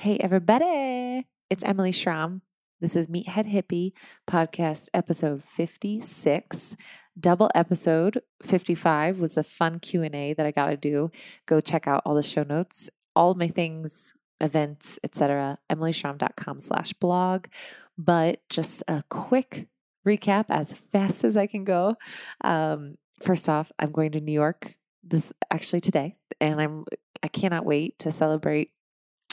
Hey, everybody. It's Emily Schramm. This is Meathead Hippie podcast episode 56. Double episode 55 was a fun Q&A that I got to do. Go check out all the show notes, all my things, events, etc. emilyschramm.com slash blog. But just a quick recap as fast as I can go. Um, first off, I'm going to New York this actually today, and I'm I cannot wait to celebrate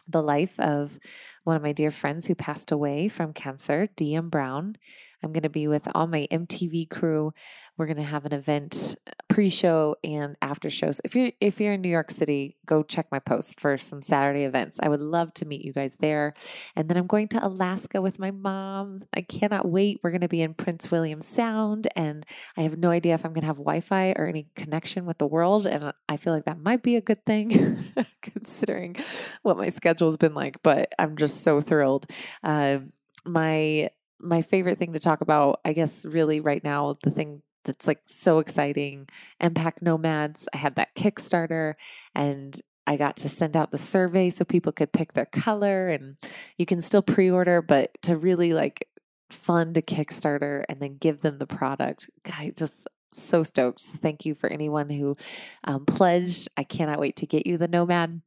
the life of one of my dear friends who passed away from cancer, Diem Brown. I'm going to be with all my MTV crew. We're going to have an event uh, pre-show and after shows. If you're if you're in New York City, go check my post for some Saturday events. I would love to meet you guys there. And then I'm going to Alaska with my mom. I cannot wait. We're going to be in Prince William Sound and I have no idea if I'm going to have Wi-Fi or any connection with the world and I feel like that might be a good thing considering what my schedule's been like, but I'm just so thrilled. Uh, my my favorite thing to talk about, I guess, really right now, the thing that's like so exciting Impact Nomads. I had that Kickstarter and I got to send out the survey so people could pick their color and you can still pre order, but to really like fund a Kickstarter and then give them the product. I just so stoked. Thank you for anyone who um, pledged. I cannot wait to get you the Nomad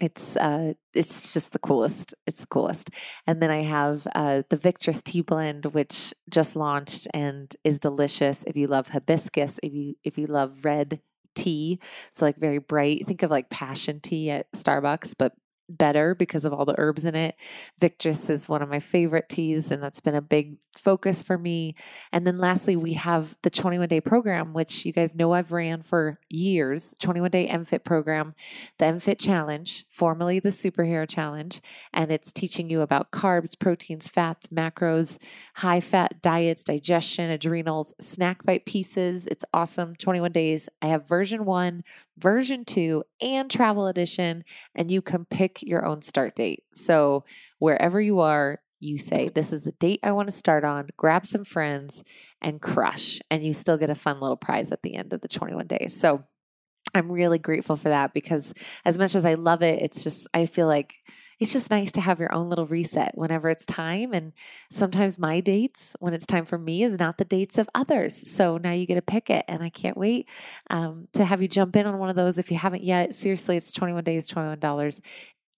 it's uh it's just the coolest it's the coolest. And then i have uh the victress tea blend which just launched and is delicious if you love hibiscus if you if you love red tea. So like very bright think of like passion tea at starbucks but better because of all the herbs in it. Victress is one of my favorite teas, and that's been a big focus for me. And then lastly, we have the 21 day program, which you guys know I've ran for years 21 day MFIT program, the MFIT challenge, formerly the superhero challenge. And it's teaching you about carbs, proteins, fats, macros, high fat diets, digestion, adrenals, snack bite pieces. It's awesome. 21 days. I have version one, version two, and travel edition, and you can pick your own start date. So wherever you are, you say, This is the date I want to start on, grab some friends and crush. And you still get a fun little prize at the end of the 21 days. So I'm really grateful for that because as much as I love it, it's just, I feel like it's just nice to have your own little reset whenever it's time. And sometimes my dates, when it's time for me, is not the dates of others. So now you get to pick it. And I can't wait um, to have you jump in on one of those if you haven't yet. Seriously, it's 21 days, $21.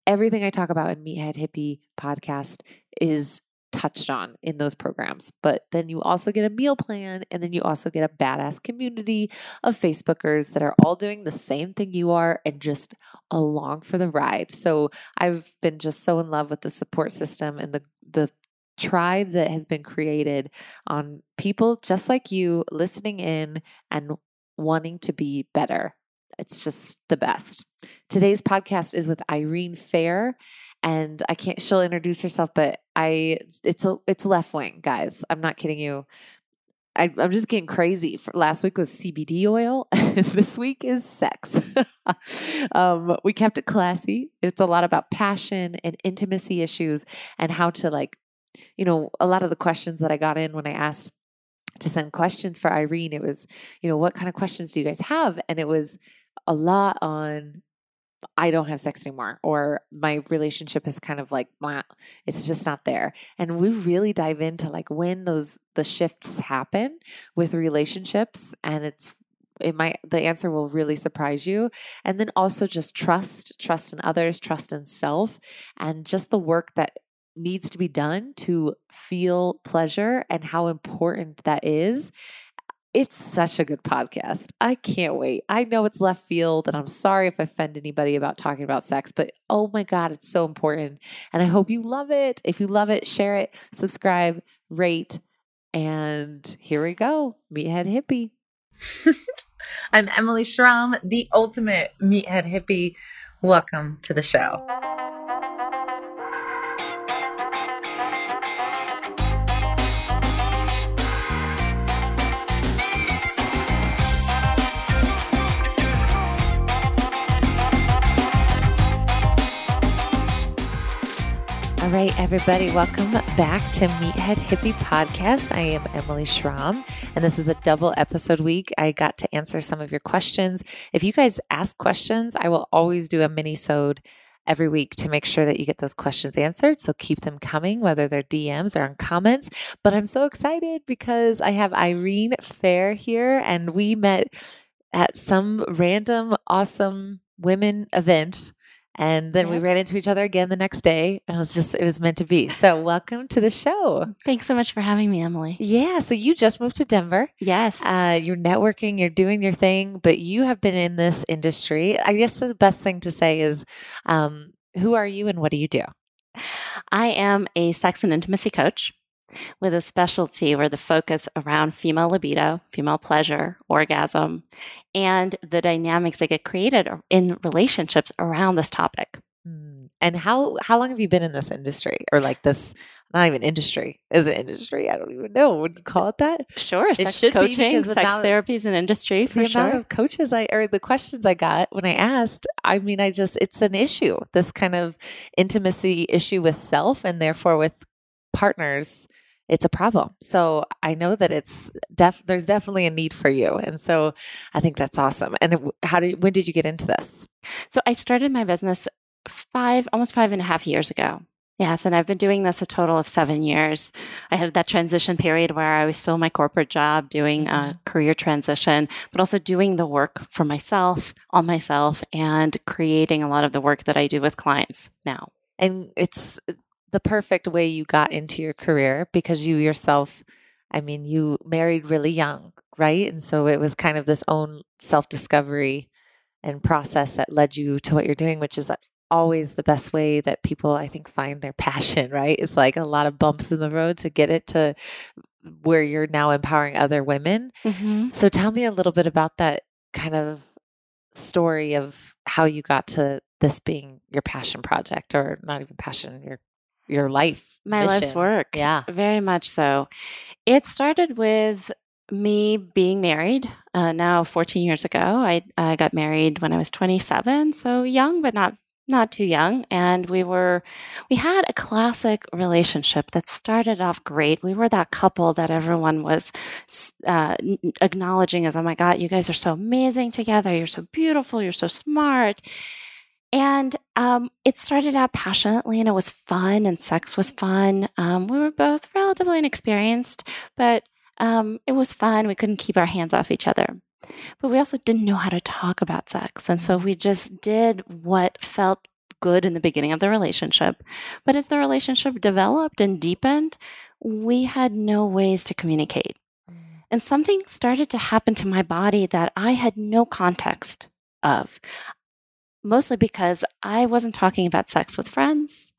Everything I talk about in Meathead Hippie podcast is touched on in those programs. But then you also get a meal plan, and then you also get a badass community of Facebookers that are all doing the same thing you are and just along for the ride. So I've been just so in love with the support system and the the tribe that has been created on people just like you listening in and wanting to be better. It's just the best. Today's podcast is with Irene Fehr and I can't she'll introduce herself but I it's a it's left wing guys I'm not kidding you I, am just getting crazy. For, last week was CBD oil. this week is sex. um, we kept it classy. It's a lot about passion and intimacy issues and how to like, you know, a lot of the questions that I got in when I asked to send questions for Irene, it was, you know, what kind of questions do you guys have? And it was a lot on I don't have sex anymore, or my relationship is kind of like, blah, it's just not there. And we really dive into like when those the shifts happen with relationships, and it's it might the answer will really surprise you and then also just trust trust in others trust in self and just the work that needs to be done to feel pleasure and how important that is it's such a good podcast. I can't wait. I know it's left field, and I'm sorry if I offend anybody about talking about sex, but oh my God, it's so important. And I hope you love it. If you love it, share it, subscribe, rate, and here we go Meathead Hippie. I'm Emily Schramm, the ultimate Meathead Hippie. Welcome to the show. All right, everybody, welcome back to Meathead Hippie Podcast. I am Emily Schramm, and this is a double episode week. I got to answer some of your questions. If you guys ask questions, I will always do a mini-sode every week to make sure that you get those questions answered. So keep them coming, whether they're DMs or on comments. But I'm so excited because I have Irene Fehr here, and we met at some random awesome women event and then we ran into each other again the next day. And it was just, it was meant to be. So, welcome to the show. Thanks so much for having me, Emily. Yeah. So, you just moved to Denver. Yes. Uh, you're networking, you're doing your thing, but you have been in this industry. I guess the best thing to say is um, who are you and what do you do? I am a sex and intimacy coach with a specialty where the focus around female libido, female pleasure, orgasm, and the dynamics that get created in relationships around this topic. Hmm. And how how long have you been in this industry or like this? Not even industry is it industry? I don't even know. Would you call it that? Sure, sex coaching, sex therapy is an industry for the sure. amount of coaches I or the questions I got when I asked. I mean, I just it's an issue. This kind of intimacy issue with self and therefore with partners it's a problem. So I know that it's def there's definitely a need for you. And so I think that's awesome. And how did when did you get into this? So I started my business five, almost five and a half years ago. Yes, and I've been doing this a total of seven years. I had that transition period where I was still in my corporate job doing a mm-hmm. career transition, but also doing the work for myself, on myself, and creating a lot of the work that I do with clients now. And it's the perfect way you got into your career because you yourself, I mean, you married really young, right? And so it was kind of this own self discovery and process that led you to what you're doing, which is always the best way that people, I think, find their passion, right? It's like a lot of bumps in the road to get it to where you're now empowering other women. Mm-hmm. So tell me a little bit about that kind of story of how you got to this being your passion project or not even passion, your your life my mission. life's work. Yeah. Very much so. It started with me being married uh, now 14 years ago. I, I got married when i was 27 so young but not not too young and we were we had a classic relationship that started off great. We were that couple that everyone was uh, acknowledging as oh my god you guys are so amazing together. You're so beautiful. You're so smart and um, it started out passionately and it was fun, and sex was fun. Um, we were both relatively inexperienced, but um, it was fun. We couldn't keep our hands off each other. But we also didn't know how to talk about sex. And so we just did what felt good in the beginning of the relationship. But as the relationship developed and deepened, we had no ways to communicate. Mm. And something started to happen to my body that I had no context of mostly because I wasn't talking about sex with friends.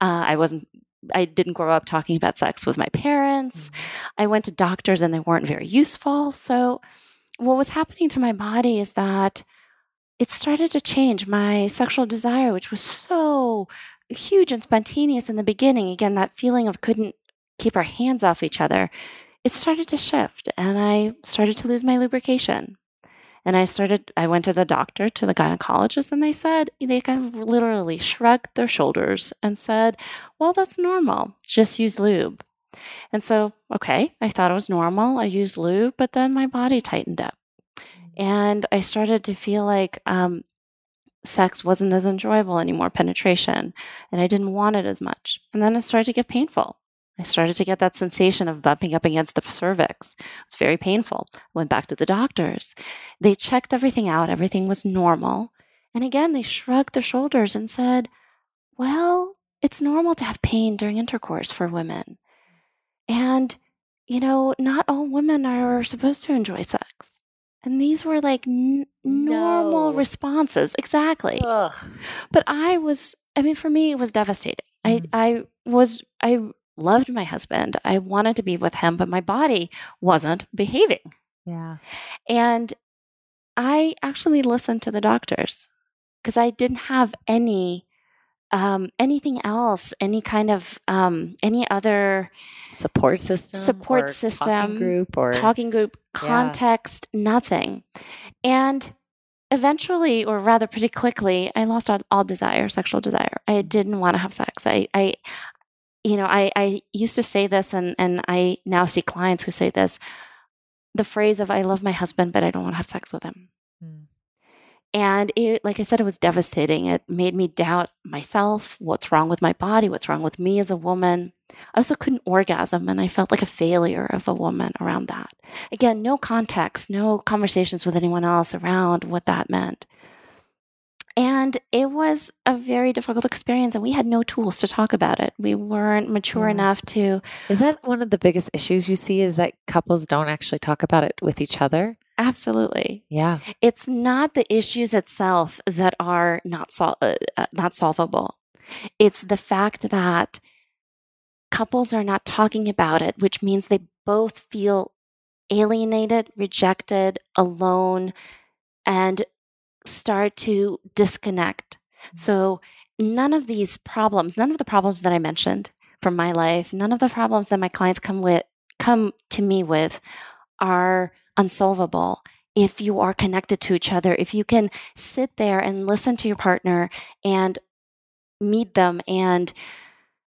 Uh, I wasn't. I didn't grow up talking about sex with my parents. Mm-hmm. I went to doctors and they weren't very useful. So, what was happening to my body is that it started to change my sexual desire, which was so huge and spontaneous in the beginning. Again, that feeling of couldn't keep our hands off each other. It started to shift, and I started to lose my lubrication. And I started, I went to the doctor, to the gynecologist, and they said, they kind of literally shrugged their shoulders and said, well, that's normal. Just use lube. And so, okay, I thought it was normal. I used lube, but then my body tightened up. And I started to feel like um, sex wasn't as enjoyable anymore, penetration, and I didn't want it as much. And then it started to get painful. I started to get that sensation of bumping up against the cervix. It was very painful. Went back to the doctors. They checked everything out, everything was normal. And again, they shrugged their shoulders and said, Well, it's normal to have pain during intercourse for women. And, you know, not all women are supposed to enjoy sex. And these were like n- normal no. responses. Exactly. Ugh. But I was, I mean, for me, it was devastating. Mm. I, I was, I loved my husband. I wanted to be with him, but my body wasn't behaving. Yeah. And I actually listened to the doctors because I didn't have any um, anything else, any kind of um, any other support system, support system, talking group, or talking group context, yeah. nothing. And eventually, or rather, pretty quickly, I lost all, all desire, sexual desire. I didn't want to have sex. I, I, you know, I, I used to say this, and, and I now see clients who say this the phrase of, I love my husband, but I don't want to have sex with him. Mm. And it, like I said, it was devastating. It made me doubt myself, what's wrong with my body, what's wrong with me as a woman. I also couldn't orgasm, and I felt like a failure of a woman around that. Again, no context, no conversations with anyone else around what that meant. And it was a very difficult experience, and we had no tools to talk about it. We weren't mature enough to. Is that one of the biggest issues you see is that couples don't actually talk about it with each other? Absolutely. Yeah. It's not the issues itself that are not sol- uh, uh, not solvable. It's the fact that couples are not talking about it, which means they both feel alienated, rejected, alone, and start to disconnect. Mm-hmm. So, none of these problems, none of the problems that I mentioned from my life, none of the problems that my clients come with come to me with are unsolvable if you are connected to each other, if you can sit there and listen to your partner and meet them and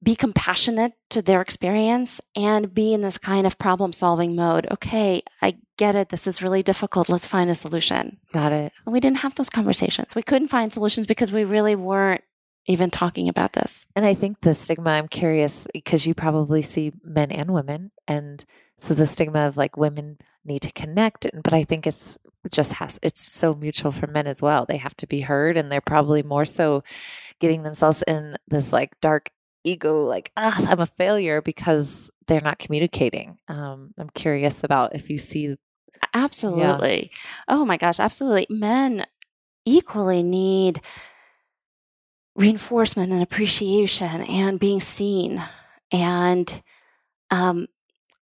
be compassionate to their experience and be in this kind of problem solving mode. Okay, I get it. This is really difficult. Let's find a solution. Got it. And we didn't have those conversations. We couldn't find solutions because we really weren't even talking about this. And I think the stigma, I'm curious because you probably see men and women. And so the stigma of like women need to connect. But I think it's just has, it's so mutual for men as well. They have to be heard and they're probably more so getting themselves in this like dark ego, like, ah, I'm a failure because they're not communicating. Um, I'm curious about if you see, Absolutely. Oh my gosh, absolutely. Men equally need reinforcement and appreciation and being seen. And um,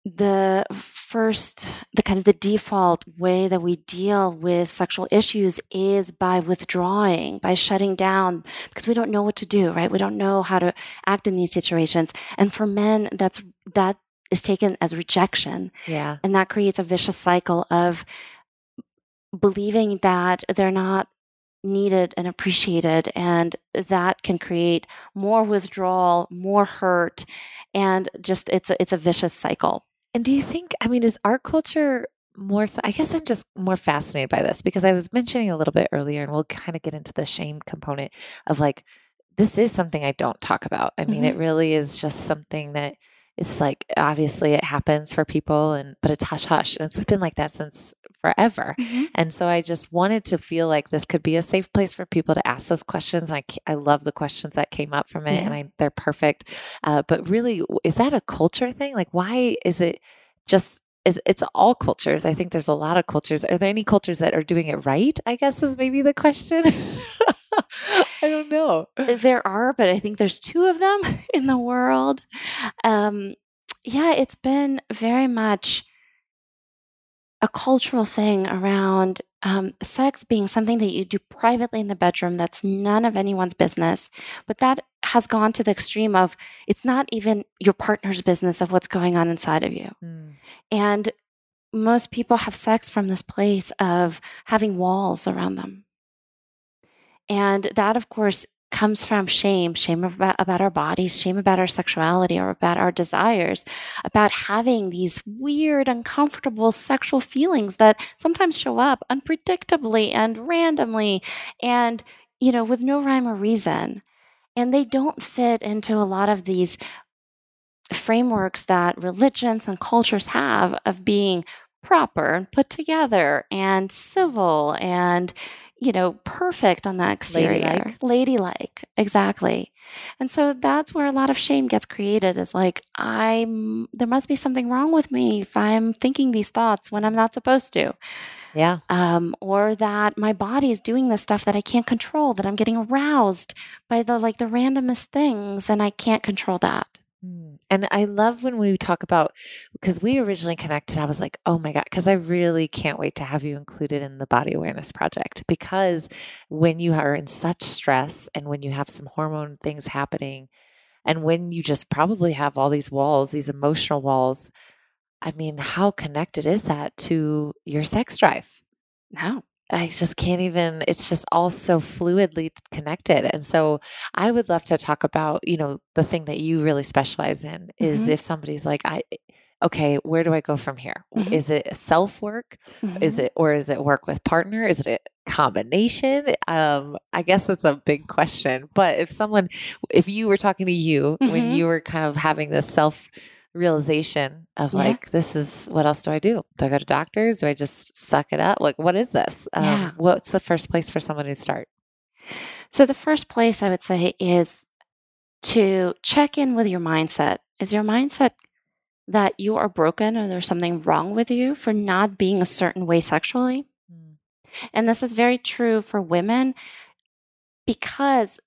the first, the kind of the default way that we deal with sexual issues is by withdrawing, by shutting down, because we don't know what to do, right? We don't know how to act in these situations. And for men, that's that is taken as rejection. yeah, And that creates a vicious cycle of believing that they're not needed and appreciated. And that can create more withdrawal, more hurt. And just it's a, it's a vicious cycle. And do you think, I mean, is our culture more so? I guess I'm just more fascinated by this because I was mentioning a little bit earlier, and we'll kind of get into the shame component of like, this is something I don't talk about. I mean, it mm-hmm. really is just something that it's like, obviously, it happens for people, and but it's hush hush. And it's been like that since forever. And so I just wanted to feel like this could be a safe place for people to ask those questions. I, I love the questions that came up from it, Yeah. and I, they're perfect. Uh, but really, is that a culture thing? Like, why is it just? Is it's all cultures? I think there's a lot of cultures. Are there any cultures that are doing it right? I guess is maybe the question. I don't know. There are, but I think there's two of them in the world. Um, yeah, it's been very much a cultural thing around um, sex being something that you do privately in the bedroom that's none of anyone's business. But that has gone to the extreme of it's not even your partner's business of what's going on inside of you. Mm, And most people have sex from this place of having walls around them. And that, of course, comes from shame shame about, about our bodies, shame about our sexuality or about our desires, about having these weird, uncomfortable sexual feelings that sometimes show up unpredictably and randomly and, you know, with no rhyme or reason. And they don't fit into a lot of these frameworks that religions and cultures have of being proper and put together and civil and you know perfect on the exterior Ladylike. ladylike exactly and so that's where a lot of shame gets created is like i'm there must be something wrong with me if i'm thinking these thoughts when i'm not supposed to yeah. um, or that my body is doing this stuff that I can't control, that I'm getting aroused by the like the randomest things, and I can't control that. Mm. And I love when we talk about because we originally connected. I was like, oh my God, because I really can't wait to have you included in the Body Awareness Project. Because when you are in such stress and when you have some hormone things happening, and when you just probably have all these walls, these emotional walls, I mean, how connected is that to your sex drive? No, I just can't even, it's just all so fluidly connected. And so I would love to talk about, you know, the thing that you really specialize in is Mhm. if somebody's like, I, okay, where do I go from here? Mhm. Is it self work? Is Mhm. it or is it work with partner? Is it a combination? Um, I guess that's a big question. But if someone, if you were talking to you when Mhm. you were kind of having this self realization of Yeah. like, this is what else do I do? Do I go to doctors? Do I just suck it up? Like, what is this? Um, Yeah. What's the first place for someone to start? So, the first place I would say is to check in with your mindset. Is your mindset that you are broken or there's something wrong with you for not being a certain way sexually? And this is very true for women because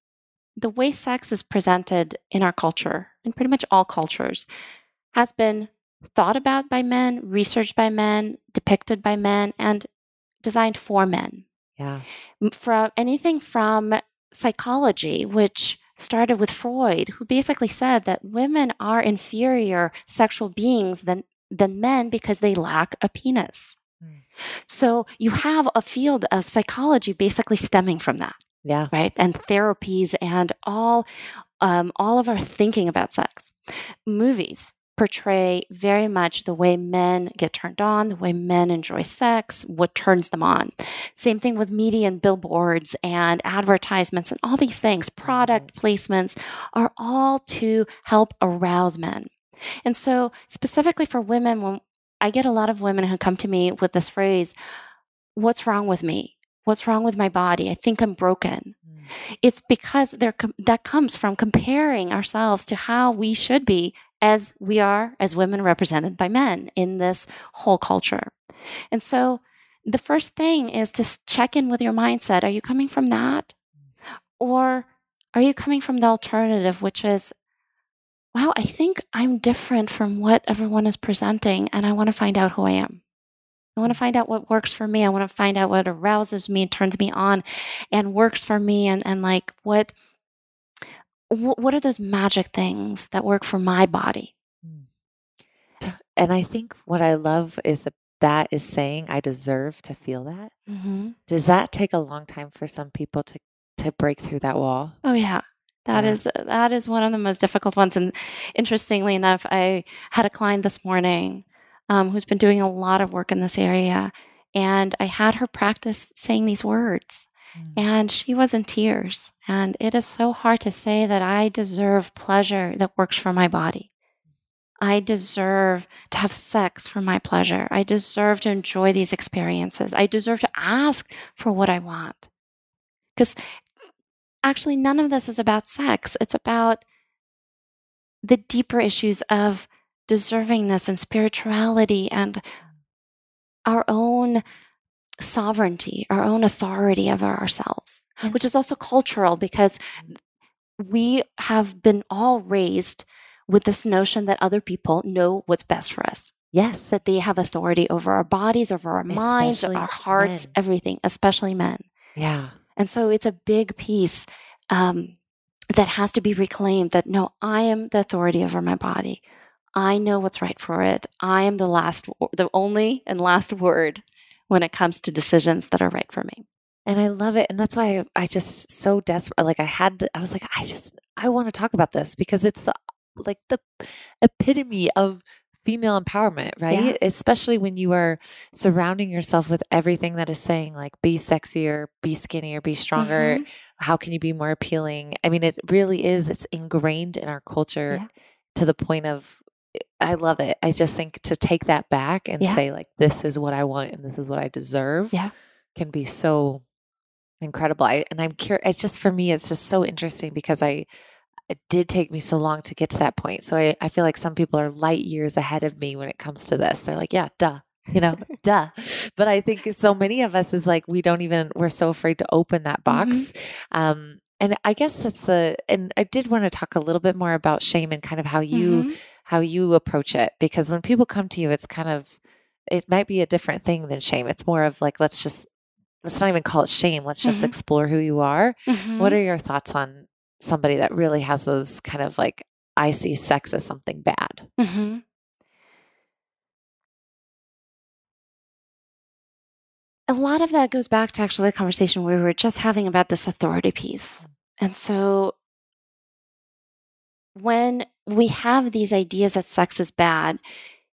the way sex is presented in our culture, in pretty much all cultures, has been thought about by men, researched by men, depicted by men, and designed for men. Yeah. From anything from psychology, which started with Freud, who basically said that women are inferior sexual beings than, than men because they lack a penis. Mm. So you have a field of psychology basically stemming from that Yeah. right and therapies and all um, all of our thinking about sex movies portray very much the way men get turned on the way men enjoy sex what turns them on. Same thing with media and billboards and advertisements and all these things. Mm-hmm. Product placements are all to help arouse men. And so specifically for women when i get a lot of women who come to me with this phrase what's wrong with me? What's wrong with my body? I think i'm broken. Mm. It's because com- that comes from comparing ourselves to how we should be as we are as women represented by men in this whole culture. And so the first thing is to check in with your mindset. Are you coming from that? Or are you coming from the alternative, which is, wow, I think I'm different from what everyone is presenting, and I want to find out who I am. I want to find out what works for me. I want to find out what arouses me and turns me on and works for me and, and like what wh- what are those magic things that work for my body? And I think what I love is that is saying I deserve to feel that. Mm-hmm. Does that take a long time for some people to to break through that wall? Oh yeah. That Yeah. is that is one of the most difficult ones. And interestingly enough, I had a client this morning um, who's been doing a lot of work in this area, and I had her practice saying these words, Mm. and she was in tears. And it is so hard to say that I deserve pleasure that works for my body. I deserve to have sex for my pleasure. I deserve to enjoy these experiences. I deserve to ask for what I want. Because actually, none of this is about sex. It's about the deeper issues of deservingness and spirituality and mm. our own sovereignty, our own authority over ourselves, which is also cultural because we have been all raised with this notion that other people know what's best for us, Yes. that they have authority over our bodies, over our minds, Especially our hearts, men. everything, especially men. Yeah. And so it's a big piece um, that has to be reclaimed that no, I am the authority over my body. I know what's right for it. I am the last, the only and last word when it comes to decisions that are right for me. And I love it. And that's why I, I just so desperate. Like I had, the, I was like, I just, I want to talk about this because it's the, like the epitome of female empowerment, right? Yeah. Especially when you are surrounding yourself with everything that is saying like, be sexier, be skinnier, be stronger. Mhm. How can you be more appealing? I mean, it really is, it's ingrained in our culture Yeah. to the point of, I love it. I just think to take that back and Yeah. say like, this is what I want and this is what I deserve Yeah. can be so incredible. I, and I'm curious. It's just for me, it's just so interesting because I it did take me so long to get to that point. So I, I feel like some people are light years ahead of me when it comes to this. They're like, yeah, duh, you know, duh. But I think so many of us is like we don't even we're so afraid to open that box. Um, and I guess that's the and I did want to talk a little bit more about shame and kind of how you Mhm. How you approach it because when people come to you, it's kind of it might be a different thing than shame. It's more of like let's just let's not even call it shame. Let's just Mhm. explore who you are. Mhm. What are your thoughts on somebody that really has those kind of like I see sex as something bad? Mhm. A lot of that goes back to actually the conversation we were just having about this authority piece. And so when we have these ideas that sex is bad,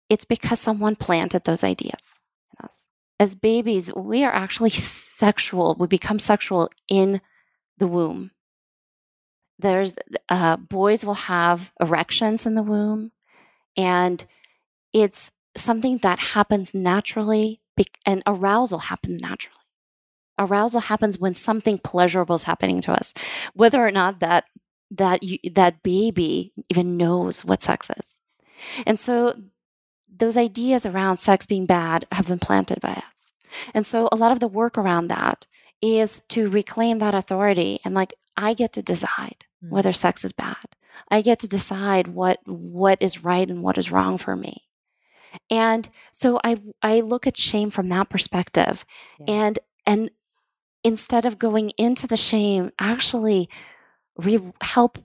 it's because someone planted those ideas in us. As babies, we are actually sexual. We become sexual in the womb. There's uh, boys will have erections in the womb, and it's something that happens naturally, and arousal happens naturally. Arousal happens when something pleasurable is happening to us, whether or not that that you, that baby even knows what sex is. And so those ideas around sex being bad have been planted by us. And so a lot of the work around that is to reclaim that authority and like I get to decide mm. whether sex is bad. I get to decide what what is right and what is wrong for me. And so I I look at shame from that perspective. Yeah. And and instead of going into the shame, actually re- help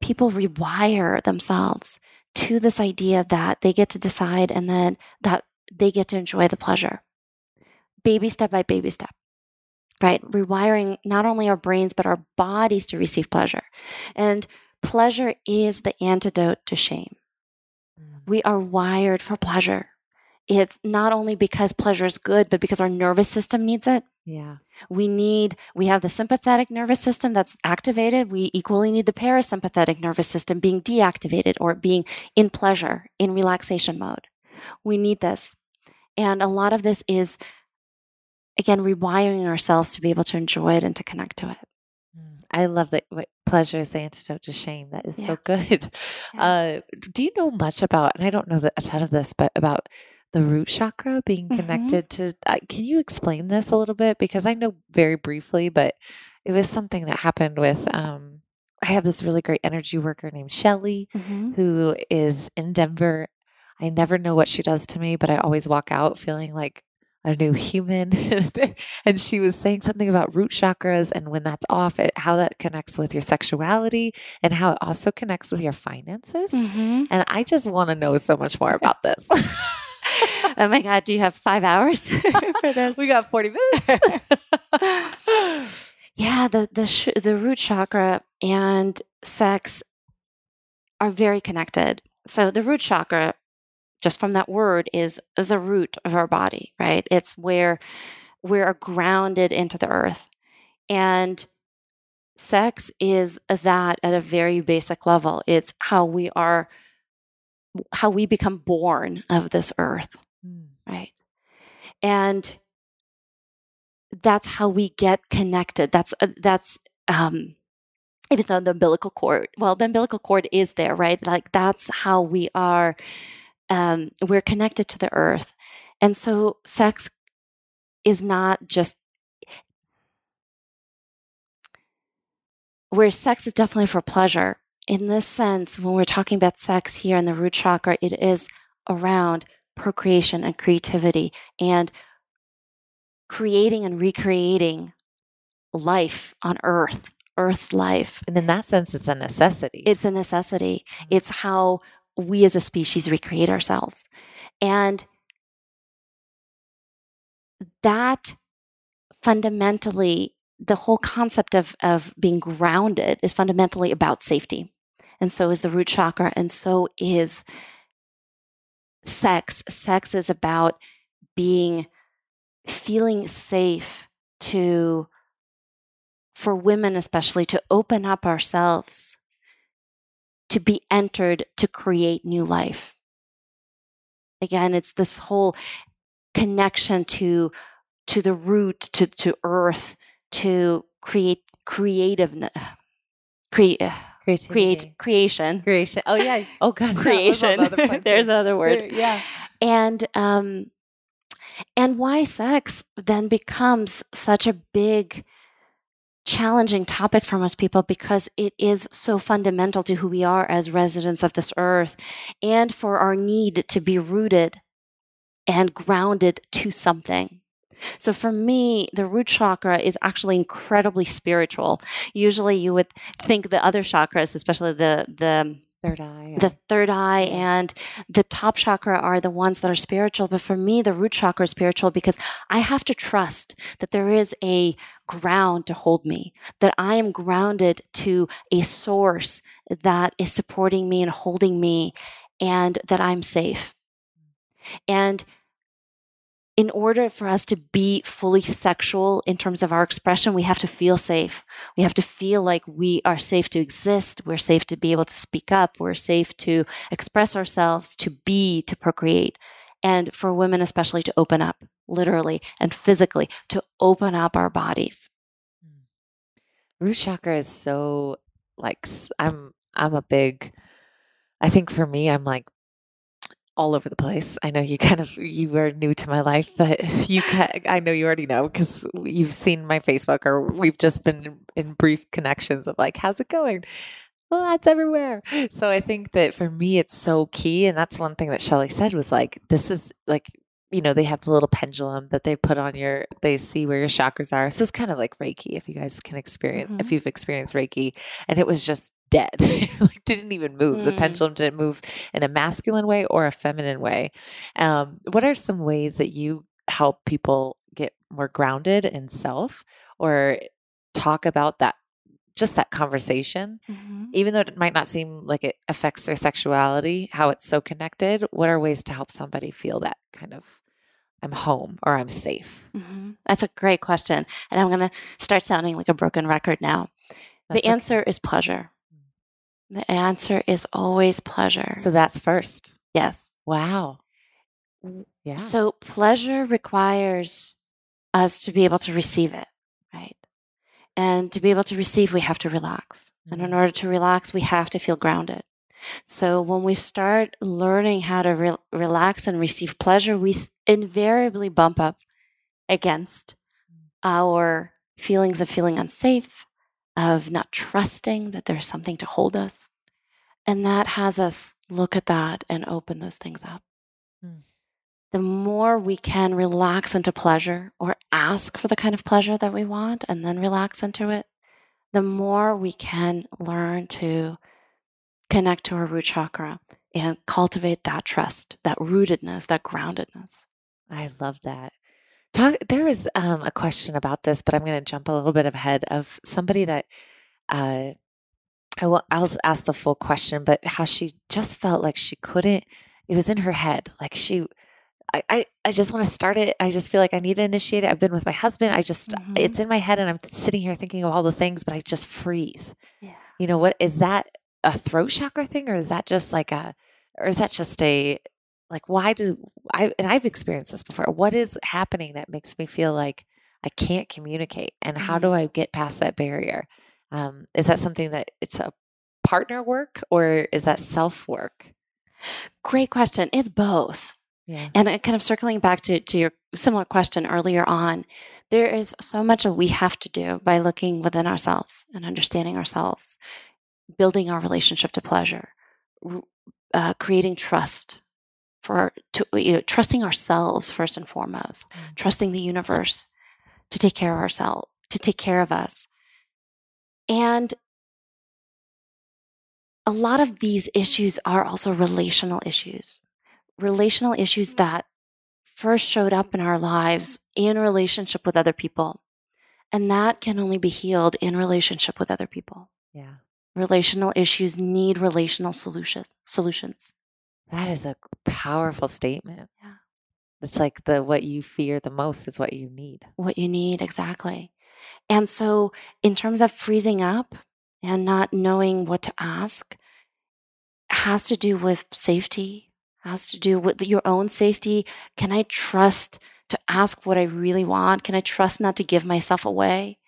people rewire themselves to this idea that they get to decide and then that they get to enjoy the pleasure. Baby step by baby step, right? Rewiring not only our brains, but our bodies to receive pleasure. And pleasure is the antidote to shame. Mm. We are wired for pleasure. It's not only because pleasure is good, but because our nervous system needs it. Yeah. We need, we have the sympathetic nervous system that's activated. We equally need the parasympathetic nervous system being deactivated or being in pleasure, in relaxation mode. We need this. And a lot of this is, again, rewiring ourselves to be able to enjoy it and to connect to it. Mm, I love that what pleasure is the antidote to shame. That is yeah. so good. Yeah. Uh, do you know much about, and I don't know a ton of this, but about the root chakra being mm-hmm. connected mm-hmm. to uh, can you explain this a little bit because i know very briefly but it was something that happened with um, i have this really great energy worker named shelly mm-hmm. who is in denver i never know what she does to me but i always walk out feeling like a new human and she was saying something about root chakras and when that's off it, how that connects with your sexuality and how it also connects with your finances mm-hmm. and i just want to know so much more about this oh my God, do you have five hours for this? we got 40 minutes. yeah, the, the, sh- the root chakra and sex are very connected. So the root chakra, just from that word, is the root of our body, right? It's where we're grounded into the earth. And sex is that at a very basic level. It's how we are how we become born of this earth, mm. right? And that's how we get connected. That's uh, that's um, even though the umbilical cord. Well, the umbilical cord is there, right? Like that's how we are. Um, we're connected to the earth, and so sex is not just where sex is definitely for pleasure in this sense, when we're talking about sex here in the root chakra, it is around procreation and creativity and creating and recreating life on earth, earth's life. And in that sense, it's a necessity. It's a necessity. Mm-hmm. It's how we as a species recreate ourselves. And that fundamentally, the whole concept of, of being grounded is fundamentally about safety and so is the root chakra, and so is sex. Sex is about being feeling safe to for women especially to open up ourselves to be entered to create new life again it's this whole connection to to the root to to earth to create creative create create creation. Creation. Oh yeah. Oh god creation. there's another word. yeah. And um and why sex then becomes such a big challenging topic for most people because it is so fundamental to who we are as residents of this earth and for our need to be rooted and grounded to something so for me, the root chakra is actually incredibly spiritual. Usually you would think the other chakras, especially the the third eye the third eye and the top chakra are the ones that are spiritual. But for me the root chakra is spiritual because i have to trust that there is a ground to hold me that i am grounded to a source that is supporting me and holding me and that i'm safe. And in order for us to be fully sexual in terms of our expression, we have to feel safe. We have to feel like we are safe to exist. We're safe to be able to speak up. We're safe to express ourselves, to be, to procreate. And for women, especially, to open up, literally and physically, to open up our bodies. Hmm. Root chakra is so like I'm I'm a big I think for me I'm like all over the place. I know you kind of you are new to my life, but you can, I know you already know because you've seen my Facebook or we've just been in brief connections of like, how's it going? Well, that's everywhere. So I think that for me, it's so key, and that's one thing that Shelly said was like, this is like you know, they have the little pendulum that they put on your, they see where your chakras are. So it's kind of like Reiki, if you guys can experience, mm-hmm. if you've experienced Reiki. And it was just dead, like didn't even move. Mm. The pendulum didn't move in a masculine way or a feminine way. Um, what are some ways that you help people get more grounded in self or talk about that just that conversation, mm-hmm. even though it might not seem like it affects their sexuality, how it's so connected, what are ways to help somebody feel that kind of I'm home or I'm safe? Mm-hmm. That's a great question. And I'm going to start sounding like a broken record now. That's the answer is pleasure. The answer is always pleasure. So that's first. Yes. Wow. Yeah. So pleasure requires us to be able to receive it? And to be able to receive, we have to relax. Mm-hmm. And in mm. order to relax, we have to feel grounded. So when we start learning how to re- relax and receive pleasure, we invariably bump up against our feelings of feeling unsafe, of not trusting that there's something to hold us. And that has us look at that and open those things up. The more we can relax into pleasure or ask for the kind of pleasure that we want and then relax into it, the more we can learn to connect to our root chakra and cultivate that trust, that rootedness, that groundedness. I love that. Talk, there was um, a question about this, but I'm going to jump a little bit ahead of somebody that uh, I will, I'll ask the full question, but how she just felt like she couldn't, it was in her head. Like she, I, I, I just want to start it. I just feel like I need to initiate it. I've been with my husband. I just, mm-hmm. it's in my head and I'm sitting here thinking of all the things, but I just freeze. Yeah. You know, what is that? a throat chakra thing or is that just like a or is that just a like why do I and I've experienced this before. What is happening that makes me feel like I can't communicate and how do mm-hmm. I get past that barrier? Um, is that something that it's a partner work or is that self work? Great question. It's both. Yeah. And kind of circling back to, to your similar question earlier on, there is so much that we have to do by looking within ourselves and understanding ourselves building our relationship to pleasure, uh, creating trust for to, you know trusting ourselves first and foremost, mm. trusting the universe to take care of ourselves, to take care of us, and a lot of these issues are also relational issues, relational issues that first showed up in our lives in relationship with other people. And that can only be healed in relationship with other people. Yeah. Relational issues need relational solution, solutions. That is a powerful statement. Yeah. It's like the what you fear the most is what you need. What you need, exactly. And so, in terms of freezing up and not knowing what to ask, has to do with safety, has to do with your own safety. Can I trust to ask what I really want? Can I trust not to give myself away?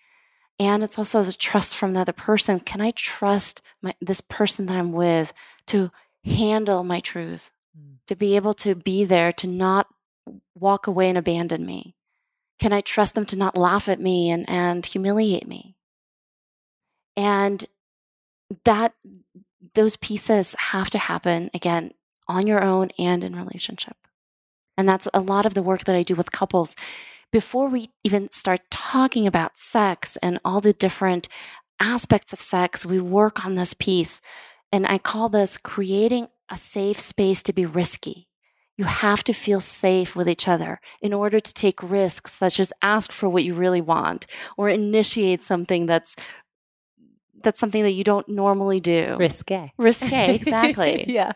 And it's also the trust from the other person. Can I trust my, this person that I'm with to handle my truth, mm. to be able to be there, to not walk away and abandon me? Can I trust them to not laugh at me and, and humiliate me? And that those pieces have to happen again on your own and in relationship. And that's a lot of the work that I do with couples before we even start talking about sex and all the different aspects of sex, we work on this piece. And I call this creating a safe space to be risky. You have to feel safe with each other in order to take risks, such as ask for what you really want or initiate something that's that's something that you don't normally do. Risque. Risque, exactly. yeah.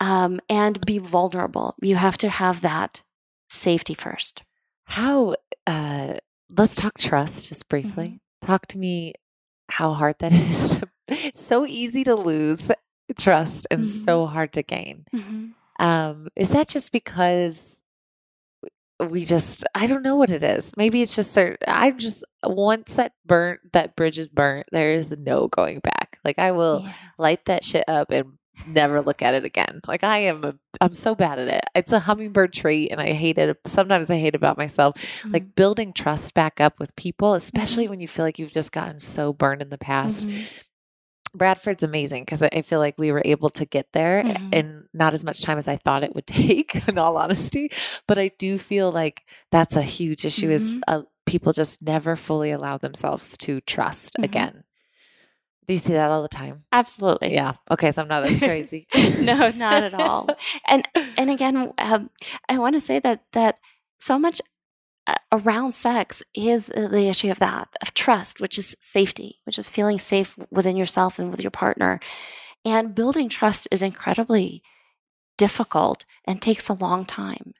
Um, and be vulnerable. You have to have that safety first. How, uh, let's talk trust just briefly. Mm-hmm. Talk to me how hard that is. To, so easy to lose trust and Mm-hmm. so hard to gain. Um, is that just because we just I don't know what it is. Maybe it's just certain I'm just once that burnt that bridge is burnt, there is no going back. Like I will Yeah. light that shit up and never look at it again. Like I am a, I'm so bad at it. It's a hummingbird trait and I hate it. Sometimes I hate about myself. Mm-hmm. Like building trust back up with people, especially when you feel like you've just gotten so burned in the past. Mhm. Bradford's amazing because I feel like we were able to get there Mhm. in not as much time as I thought it would take, in all honesty. But I do feel like that's a huge issue is Mhm. uh, people just never fully allow themselves to trust Mhm. again. Do you see that all the time? Absolutely. Yeah. Okay. So I'm not as crazy. no, not at all. And and again, um, I want to say that that so much around sex is the issue of that of trust, which is safety, which is feeling safe within yourself and with your partner. And building trust is incredibly difficult and takes a long time.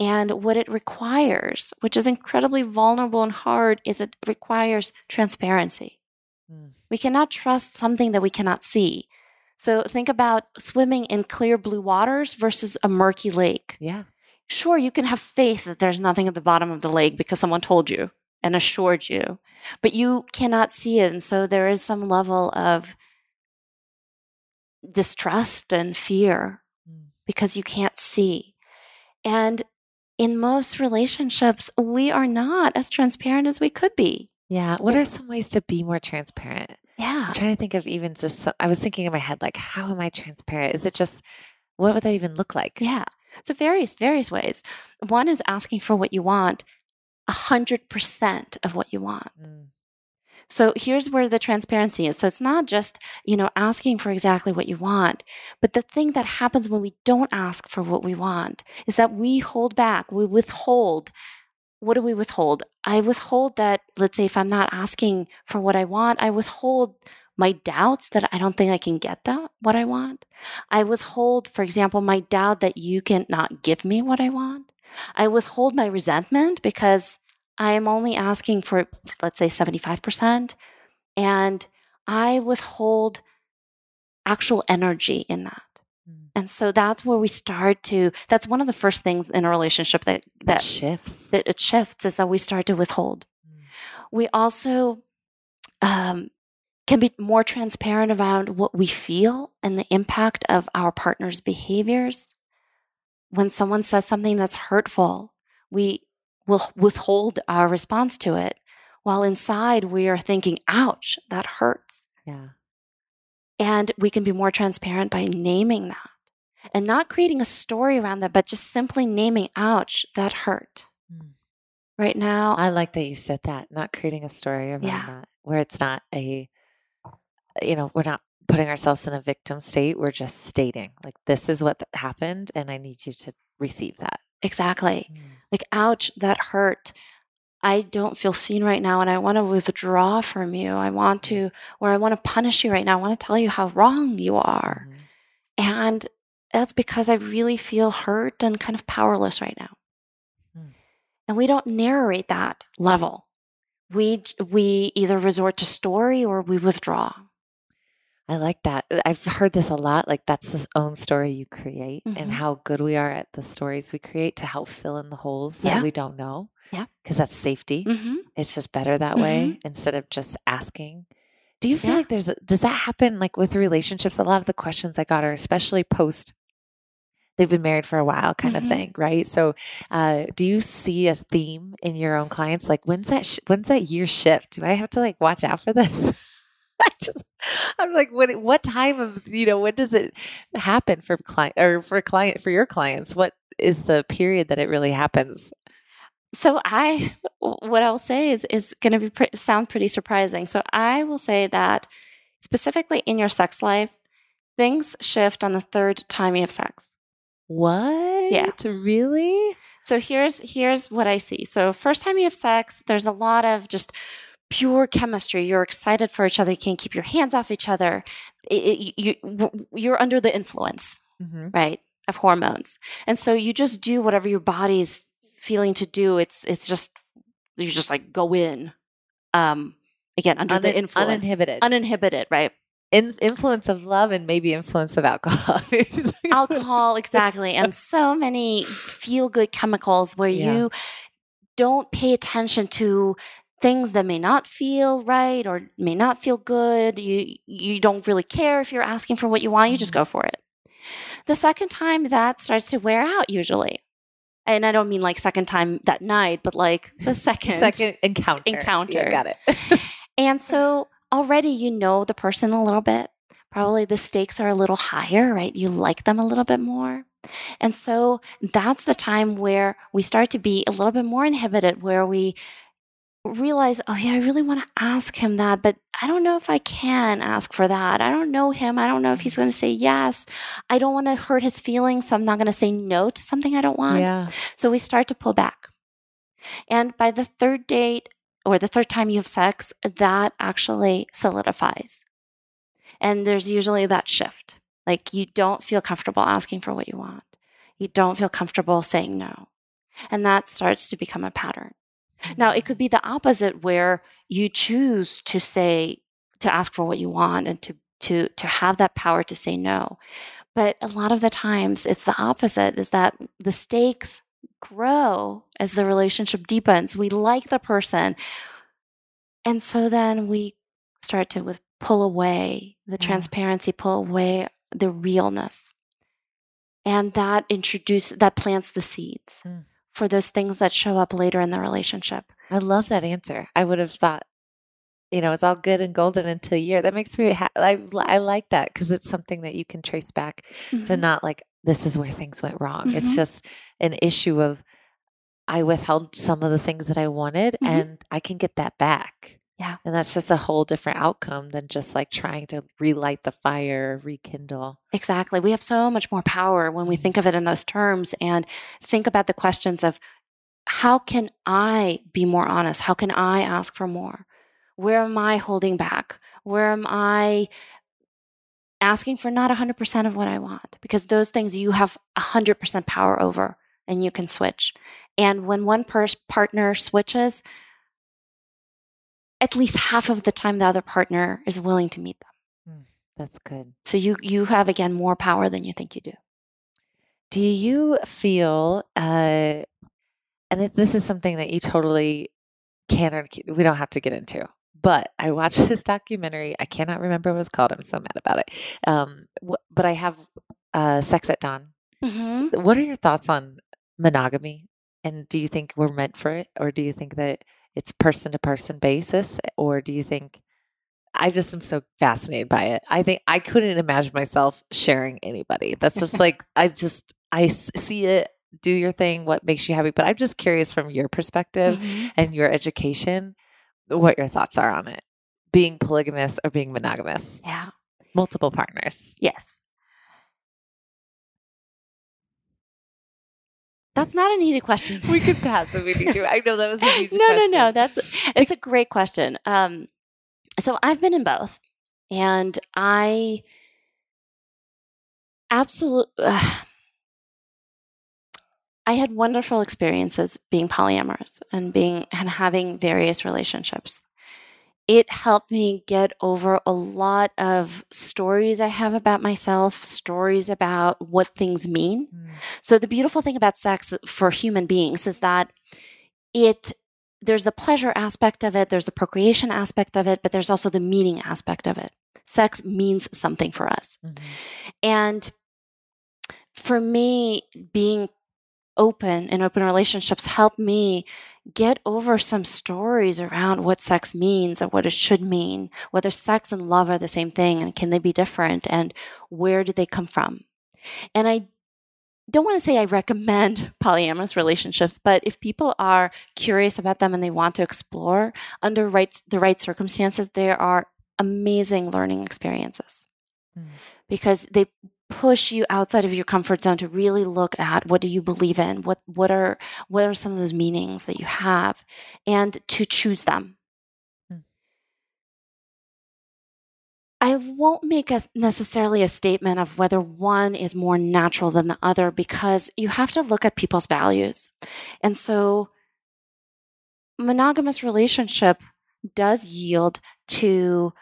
And what it requires, which is incredibly vulnerable and hard, is it requires transparency. Mm. We cannot trust something that we cannot see. So think about swimming in clear blue waters versus a murky lake. Yeah. Sure, you can have faith that there's nothing at the bottom of the lake because someone told you and assured you, but you cannot see it. And so there is some level of distrust and fear Mm. because you can't see. And in most relationships, we are not as transparent as we could be. Yeah. What are some ways to be more transparent? Yeah. I'm trying to think of even just, some, I was thinking in my head, like, how am I transparent? Is it just, what would that even look like? Yeah. So various, various ways. One is asking for what you want, a hundred percent of what you want. Mm. So here's where the transparency is. So it's not just, you know, asking for exactly what you want, but the thing that happens when we don't ask for what we want is that we hold back, we withhold. What do we withhold? I withhold that, let's say if I'm not asking for what I want, I withhold my doubts that I don't think I can get that what I want. I withhold, for example, my doubt that you can not give me what I want. I withhold my resentment because I am only asking for, let's say, 75%. And I withhold actual energy in that. Mm. And so that's where we start to, that's one of the first things in a relationship that, That that, shifts. that it shifts is that we start to withhold. Mm. We also um, can be more transparent around what we feel and the impact of our partner's behaviors. When someone says something that's hurtful, we will withhold our response to it, while inside we are thinking, ouch, that hurts. Yeah. And we can be more transparent by naming that and not creating a story around that, but just simply naming, ouch, that hurt. Mm. Right now, I like that you said that, not creating a story around Yeah. that, where it's not a, you know, we're not putting ourselves in a victim state. We're just stating, like, this is what happened, and I need you to receive that. exactly. like ouch that hurt i don't feel seen right now and i want to withdraw from you i want to or i want to punish you right now i want to tell you how wrong you are Mhm. and that's because i really feel hurt and kind of powerless right now Hmm. and we don't narrate that level we we either resort to story or we withdraw I like that. Uh, I've heard this a lot. Like, that's the own story you create, Mhm. and how good we are at the stories we create to help fill in the holes that Yeah. we don't know. Yeah. Because that's safety. mm-hmm. It's just better that way instead of just asking. Do you feel Yeah. like there's a, does that happen like with relationships? A lot of the questions I got are especially post they've been married for a while kind Mhm. of thing, right? So, uh, do you see a theme in your own clients? Like, when's that? Sh- when's that year shift? Do I have to like watch out for this? I just, I'm like, what? What time of you know? When does it happen for client or for client for your clients? What is the period that it really happens? So I, what I'll say is is going to be pre- sound pretty surprising. So I will say that specifically in your sex life, things shift on the third time you have sex. What? Yeah. Really? So here's here's what I see. So first time you have sex, there's a lot of just pure chemistry. You're excited for each other. You can't keep your hands off each other. It, it, you, you're under the influence, mm-hmm. right, of hormones, and so you just do whatever your body's feeling to do. It's it's just you just like go in. Um, again, under Un- the influence, uninhibited, uninhibited, right? In- influence of love and maybe influence of alcohol. alcohol, exactly, and so many feel good chemicals where yeah. you don't pay attention to things that may not feel right or may not feel good. You you don't really care if you're asking for what you want, you just mm-hmm. go for it. The second time that starts to wear out usually. And I don't mean like second time that night, but like the second second encounter. Encounter. Yeah, got it. and so already you know the person a little bit. Probably the stakes are a little higher, right? You like them a little bit more. And so that's the time where we start to be a little bit more inhibited, where we realize, oh, yeah, I really want to ask him that, but I don't know if I can ask for that. I don't know him. I don't know if he's going to say yes. I don't want to hurt his feelings, so I'm not going to say no to something I don't want. Yeah. So we start to pull back. And by the third date or the third time you have sex, that actually solidifies. And there's usually that shift. Like you don't feel comfortable asking for what you want. You don't feel comfortable saying no. And that starts to become a pattern. Now, it could be the opposite where you choose to say, to ask for what you want and to, to, to have that power to say no. But a lot of the times it's the opposite is that the stakes grow as the relationship deepens. We like the person. And so then we start to with pull away the transparency, pull away the realness. And that introduce that plants the seeds. Mm for those things that show up later in the relationship. I love that answer. I would have thought, you know, it's all good and golden until a year. That makes me, ha- I, I like that because it's something that you can trace back mm-hmm. to not like, this is where things went wrong. Mm-hmm. It's just an issue of, I withheld some of the things that I wanted mm-hmm. and I can get that back. Yeah. And that's just a whole different outcome than just like trying to relight the fire, rekindle. Exactly. We have so much more power when we think of it in those terms and think about the questions of how can I be more honest? How can I ask for more? Where am I holding back? Where am I asking for not 100% of what I want? Because those things you have 100% power over and you can switch. And when one pers- partner switches, at least half of the time the other partner is willing to meet them. Mm, that's good. So you you have again more power than you think you do. Do you feel uh and if this is something that you totally can or we don't have to get into. But I watched this documentary. I cannot remember what it's called. I'm so mad about it. Um, but I have uh, Sex at Dawn. Mm-hmm. What are your thoughts on monogamy? And do you think we're meant for it, or do you think that it's person to person basis or do you think I just am so fascinated by it. I think I couldn't imagine myself sharing anybody. That's just like I just I see it do your thing what makes you happy but I'm just curious from your perspective mm-hmm. and your education what your thoughts are on it. Being polygamous or being monogamous. Yeah. Multiple partners. Yes. That's not an easy question. we could pass if we need to. I know that was a huge no, question. no, no. That's it's a great question. Um, so I've been in both, and I absolutely. Uh, I had wonderful experiences being polyamorous and being and having various relationships it helped me get over a lot of stories I have about myself, stories about what things mean. Mm. So the beautiful thing about sex for human beings is that it there's the pleasure aspect of it, there's the procreation aspect of it, but there's also the meaning aspect of it. Sex means something for us. Mm-hmm. And for me, being open and open relationships help me get over some stories around what sex means and what it should mean, whether sex and love are the same thing and can they be different and where did they come from. And I don't want to say I recommend polyamorous relationships, but if people are curious about them and they want to explore under right, the right circumstances, there are amazing learning experiences mm. because they push you outside of your comfort zone to really look at what do you believe in what what are what are some of those meanings that you have and to choose them. Hmm. I won't make a, necessarily a statement of whether one is more natural than the other because you have to look at people's values. And so, monogamous relationship does yield to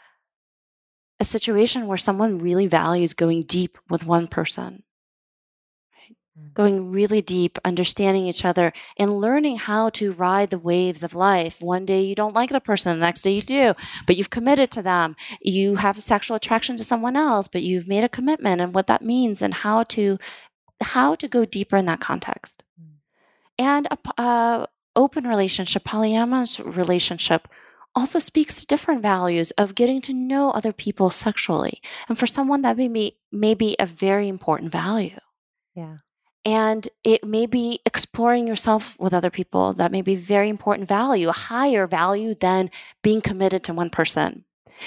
a situation where someone really values going deep with one person going really deep, understanding each other, and learning how to ride the waves of life. One day you don't like the person, the next day you do, but you've committed to them. You have sexual attraction to someone else, but you've made a commitment and what that means and how to how to go deeper in that context. Mm. And a, a open relationship, polyamorous relationship also speaks to different values of getting to know other people sexually. And for someone that may be, may be a very important value. Yeah. And it may be exploring yourself with other people that may be very important value, a higher value than being committed to one person.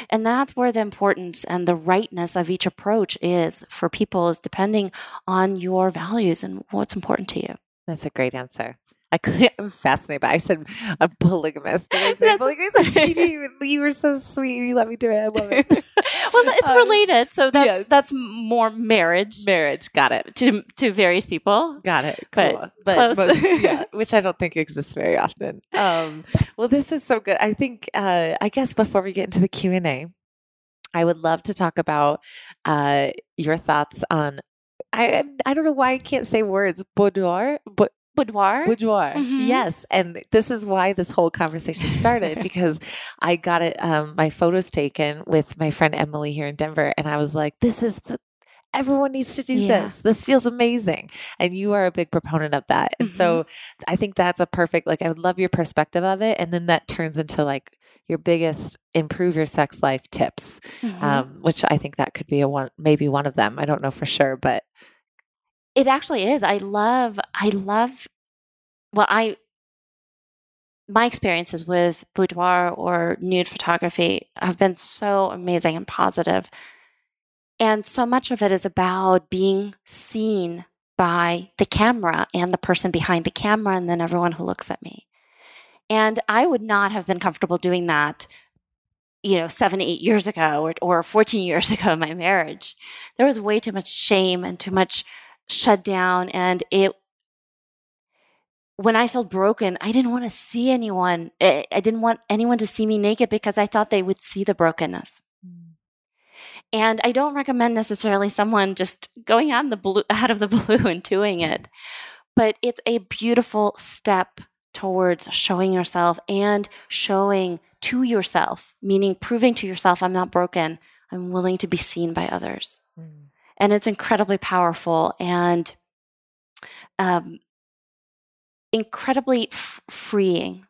And that's where the importance and the rightness of each approach is for people is depending on your values and what's important to you. That's a great answer. I, am fascinated, but I said I'm polygamous. I say polygamous? you, you were so sweet. You let me do it. I love it. well, it's um, related. So that's yes. that's more marriage. Marriage. Got it. To to various people. Got it. Cool. But, but close. Most, yeah, which I don't think exists very often. Um, well, this is so good. I think. Uh, I guess before we get into the Q and A, I would love to talk about uh, your thoughts on I I don't know why I can't say words. Boudoir, but boudoir. Boudoir. Mm-hmm. Yes. And this is why this whole conversation started because I got it um, my photos taken with my friend Emily here in Denver and I was like this is the everyone needs to do yeah. this. This feels amazing. And you are a big proponent of that. And mm-hmm. so I think that's a perfect like I would love your perspective of it and then that turns into like your biggest improve your sex life tips, mm-hmm. um, which I think that could be a one, maybe one of them. I don't know for sure, but it actually is. I love, I love, well, I, my experiences with boudoir or nude photography have been so amazing and positive. And so much of it is about being seen by the camera and the person behind the camera, and then everyone who looks at me. And I would not have been comfortable doing that, you know, seven, eight years ago or, or 14 years ago in my marriage. There was way too much shame and too much shut down and it when I felt broken, I didn't want to see anyone. I didn't want anyone to see me naked because I thought they would see the brokenness. Mm. And I don't recommend necessarily someone just going out, the blue, out of the blue and doing it. But it's a beautiful step towards showing yourself and showing to yourself, meaning proving to yourself, I'm not broken. I'm willing to be seen by others. Mm and it's incredibly powerful and um, incredibly f- freeing.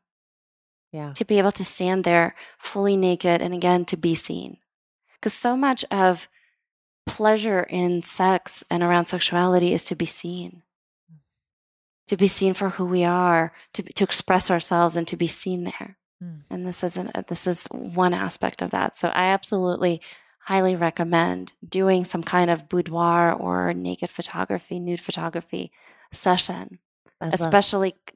Yeah. To be able to stand there fully naked and again to be seen. Because so much of pleasure in sex and around sexuality is to be seen. To be seen for who we are, to, to express ourselves and to be seen there. Mm. And this is, an, this is one aspect of that. So I absolutely highly recommend doing some kind of boudoir or naked photography, nude photography session, especially c-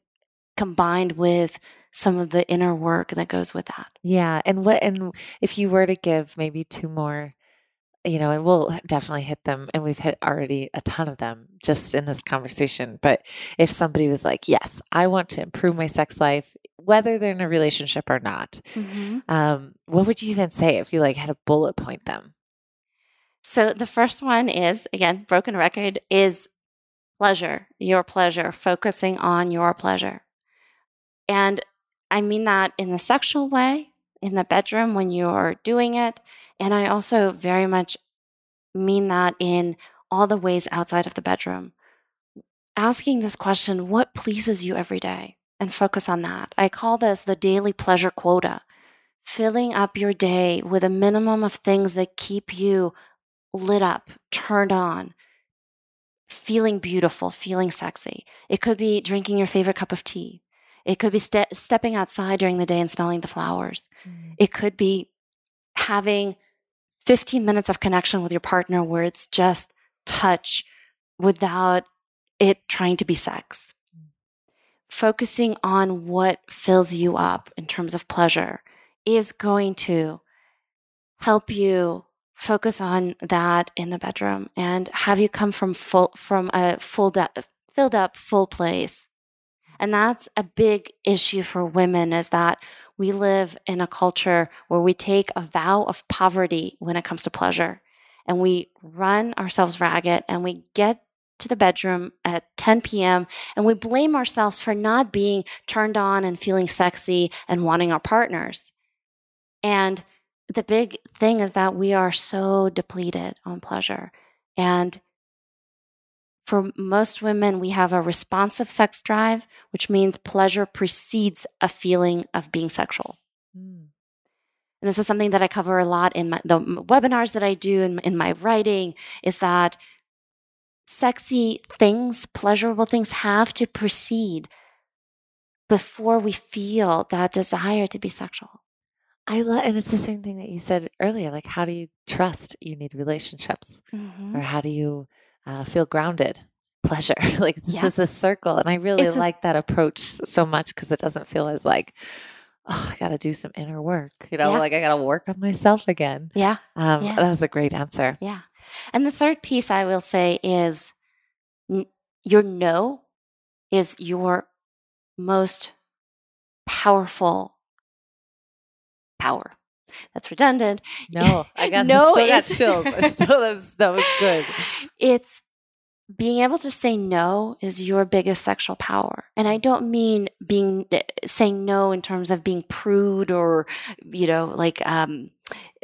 combined with some of the inner work that goes with that. Yeah, and what and if you were to give maybe two more you know, and we'll definitely hit them, and we've hit already a ton of them just in this conversation. But if somebody was like, Yes, I want to improve my sex life, whether they're in a relationship or not, mm-hmm. um, what would you even say if you like had a bullet point them? So the first one is again, broken record is pleasure, your pleasure, focusing on your pleasure. And I mean that in the sexual way, in the bedroom when you're doing it. And I also very much mean that in all the ways outside of the bedroom. Asking this question, what pleases you every day? and focus on that. I call this the daily pleasure quota, filling up your day with a minimum of things that keep you lit up, turned on, feeling beautiful, feeling sexy. It could be drinking your favorite cup of tea. It could be ste- stepping outside during the day and smelling the flowers. Mm. It could be having 15 minutes of connection with your partner where it's just touch without it trying to be sex focusing on what fills you up in terms of pleasure is going to help you focus on that in the bedroom and have you come from full from a full filled up full place and that's a big issue for women is that we live in a culture where we take a vow of poverty when it comes to pleasure and we run ourselves ragged and we get to the bedroom at 10 p.m. and we blame ourselves for not being turned on and feeling sexy and wanting our partners. And the big thing is that we are so depleted on pleasure. And for most women, we have a responsive sex drive, which means pleasure precedes a feeling of being sexual. Mm. And this is something that I cover a lot in my, the webinars that I do in, in my writing is that sexy things, pleasurable things have to precede before we feel that desire to be sexual. I love, and it's the same thing that you said earlier. Like, how do you trust you need relationships, mm-hmm. or how do you uh, feel grounded? Pleasure, like this yeah. is a circle, and I really it's like a- that approach so much because it doesn't feel as like, oh, I got to do some inner work. You know, yeah. like I got to work on myself again. Yeah. Um, yeah. that was a great answer. Yeah, and the third piece I will say is n- your no is your most powerful power. That's redundant. No, I got no still got chills. I still that was, that was good. It's being able to say no is your biggest sexual power. And I don't mean being eh, saying no in terms of being prude or you know like um,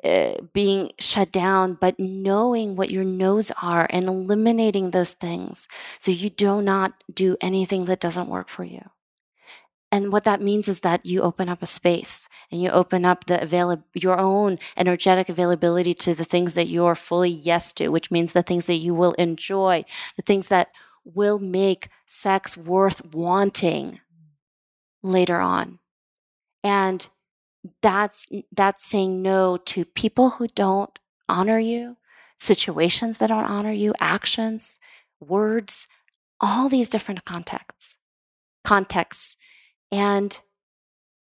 uh, being shut down, but knowing what your no's are and eliminating those things so you do not do anything that doesn't work for you. And what that means is that you open up a space and you open up the avail- your own energetic availability to the things that you're fully yes to, which means the things that you will enjoy, the things that will make sex worth wanting later on. And that's that's saying no to people who don't honor you, situations that don't honor you, actions, words, all these different contexts. Contexts and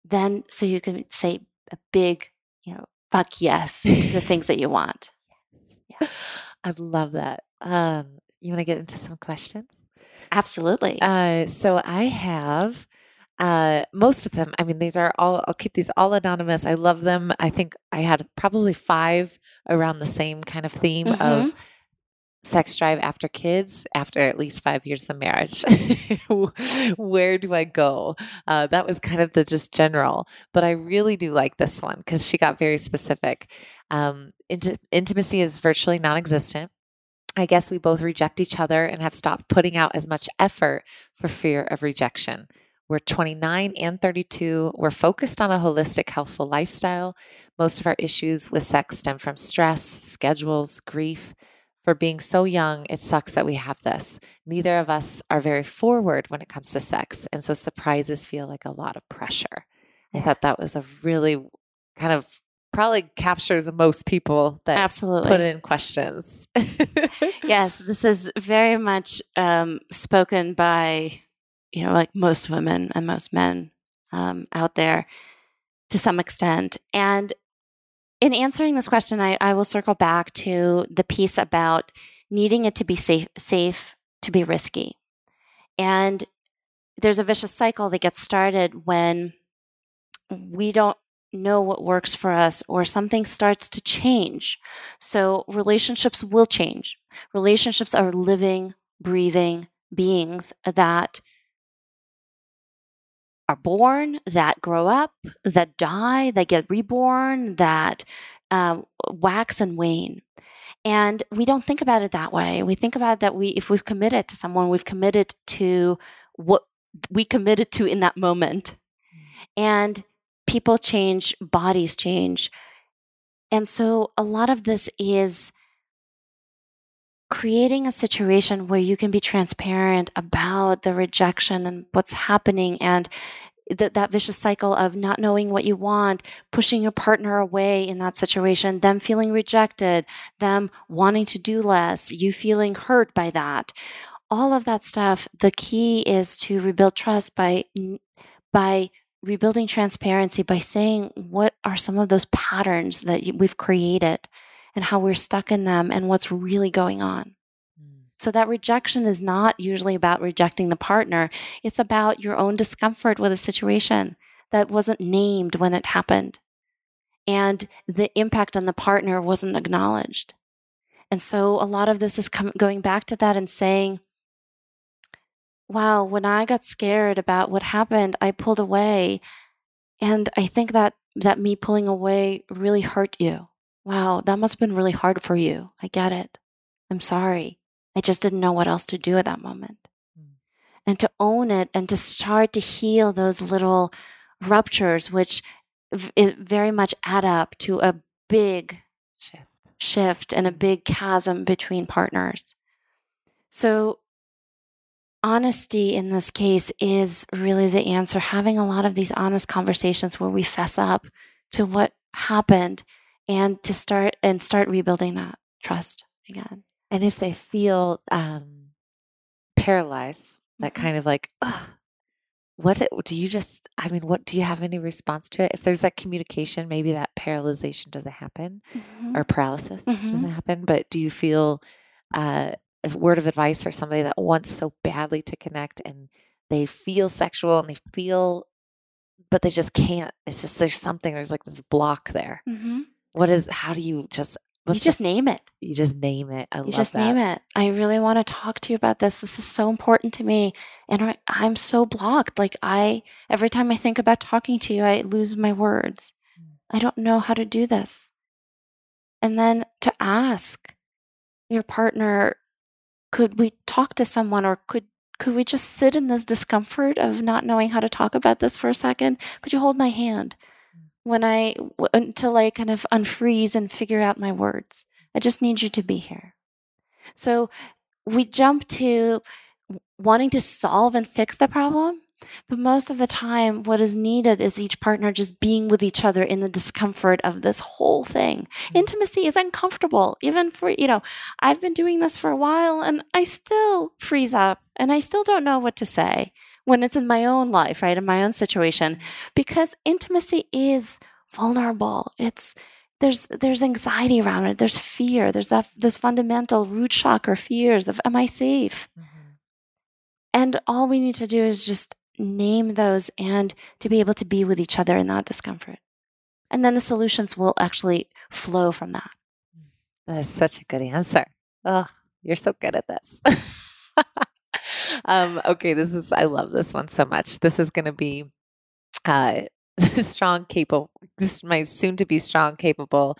then, so you can say a big, you know, fuck yes to the things that you want. Yeah. I love that. Um, you want to get into some questions? Absolutely. Uh, so I have uh, most of them. I mean, these are all, I'll keep these all anonymous. I love them. I think I had probably five around the same kind of theme mm-hmm. of sex drive after kids after at least five years of marriage. Where do i go? Uh, that was kind of the just general but i really do like this one because she got very specific. Um, int- intimacy is virtually non-existent. I guess we both reject each other and have stopped putting out as much effort for fear of rejection. We're 29 and 32. We're focused on a holistic, healthful lifestyle. Most of our issues with sex stem from stress, schedules, grief for being so young, it sucks that we have this. Neither of us are very forward when it comes to sex. And so surprises feel like a lot of pressure. I thought that was a really kind of probably captures the most people that absolutely put in questions. yes, this is very much um, spoken by, you know, like most women and most men um, out there to some extent. And in answering this question, I, I will circle back to the piece about needing it to be safe, safe to be risky. And there's a vicious cycle that gets started when we don't know what works for us or something starts to change. So relationships will change. Relationships are living, breathing beings that are born, that grow up, that die, that get reborn, that um, wax and wane. And we don't think about it that way. We think about that we, if we've committed to someone, we've committed to what we committed to in that moment. And people change, bodies change. And so a lot of this is creating a situation where you can be transparent about the rejection and what's happening and that that vicious cycle of not knowing what you want, pushing your partner away in that situation, them feeling rejected, them wanting to do less, you feeling hurt by that. All of that stuff, the key is to rebuild trust by by rebuilding transparency by saying what are some of those patterns that we've created and how we're stuck in them and what's really going on. Mm. So that rejection is not usually about rejecting the partner. It's about your own discomfort with a situation that wasn't named when it happened. And the impact on the partner wasn't acknowledged. And so a lot of this is com- going back to that and saying, wow, when I got scared about what happened, I pulled away. And I think that that me pulling away really hurt you. Wow, that must have been really hard for you. I get it. I'm sorry. I just didn't know what else to do at that moment. Mm. And to own it and to start to heal those little ruptures, which v- very much add up to a big Shift. shift and a big chasm between partners. So, honesty in this case is really the answer. Having a lot of these honest conversations where we fess up to what happened and to start and start rebuilding that trust again. And if they feel um, paralyzed, that Mhm. kind of like, Ugh, what do you just, I mean, what do you have any response to it? If there's that communication, maybe that paralyzation doesn't happen or paralysis Mhm. doesn't happen. But do you feel uh, a word of advice for somebody that wants so badly to connect and they feel sexual and they feel, but they just can't? It's just there's something, there's like this block there. hmm What is, how do you just, You what's the- just name it. you just name it. I You just that. name it. I really want to talk to you about this. This is so important to me. And I- I'm so blocked. Like I every time I think about talking to you, I lose my words. Mm. I don't know how to do this. And then to ask your partner, could we talk to someone or could could we just sit in this discomfort of not knowing how to talk about this for a second? Could you hold my hand. When I, until I kind of unfreeze and figure out my words? I just need you to be here. So we jump to wanting to solve and fix the problem. But most of the time, what is needed is each partner just being with each other in the discomfort of this whole thing. Mm-hmm. Intimacy is uncomfortable, even for, you know, I've been doing this for a while and I still freeze up and I still don't know what to say when it's in my own life, right? In my own situation, because intimacy is vulnerable. It's, there's there's anxiety around it. There's fear. There's that those fundamental root chakra fears of am I safe? Mhm. And all we need to do is just name those and to be able to be with each other in that discomfort. And then the solutions will actually flow from that. That is such a good answer. Oh, you're so good at this. um, okay, this is I love this one so much. This is going to be uh, strong, capable, this is my soon to be strong, capable,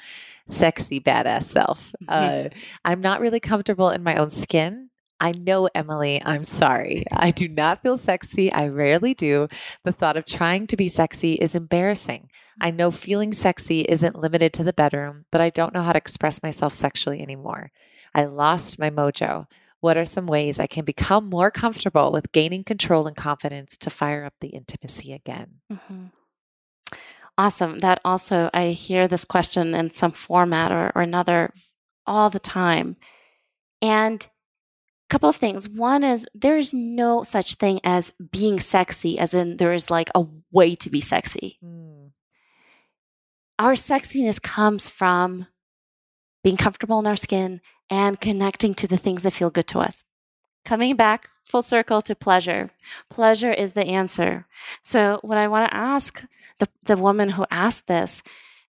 sexy, badass self. Uh, I'm not really comfortable in my own skin. I know, Emily, I'm sorry. I do not feel sexy. I rarely do. The thought of trying to be sexy is embarrassing. I know feeling sexy isn't limited to the bedroom, but I don't know how to express myself sexually anymore. I lost my mojo. What are some ways I can become more comfortable with gaining control and confidence to fire up the intimacy again? Mhm. Awesome. That also, I hear this question in some format or, or another all the time. And a couple of things. One is there is no such thing as being sexy, as in there is like a way to be sexy. Our sexiness comes from being comfortable in our skin and connecting to the things that feel good to us. Coming back full circle to pleasure. Pleasure is the answer. So, what I want to ask the, the woman who asked this,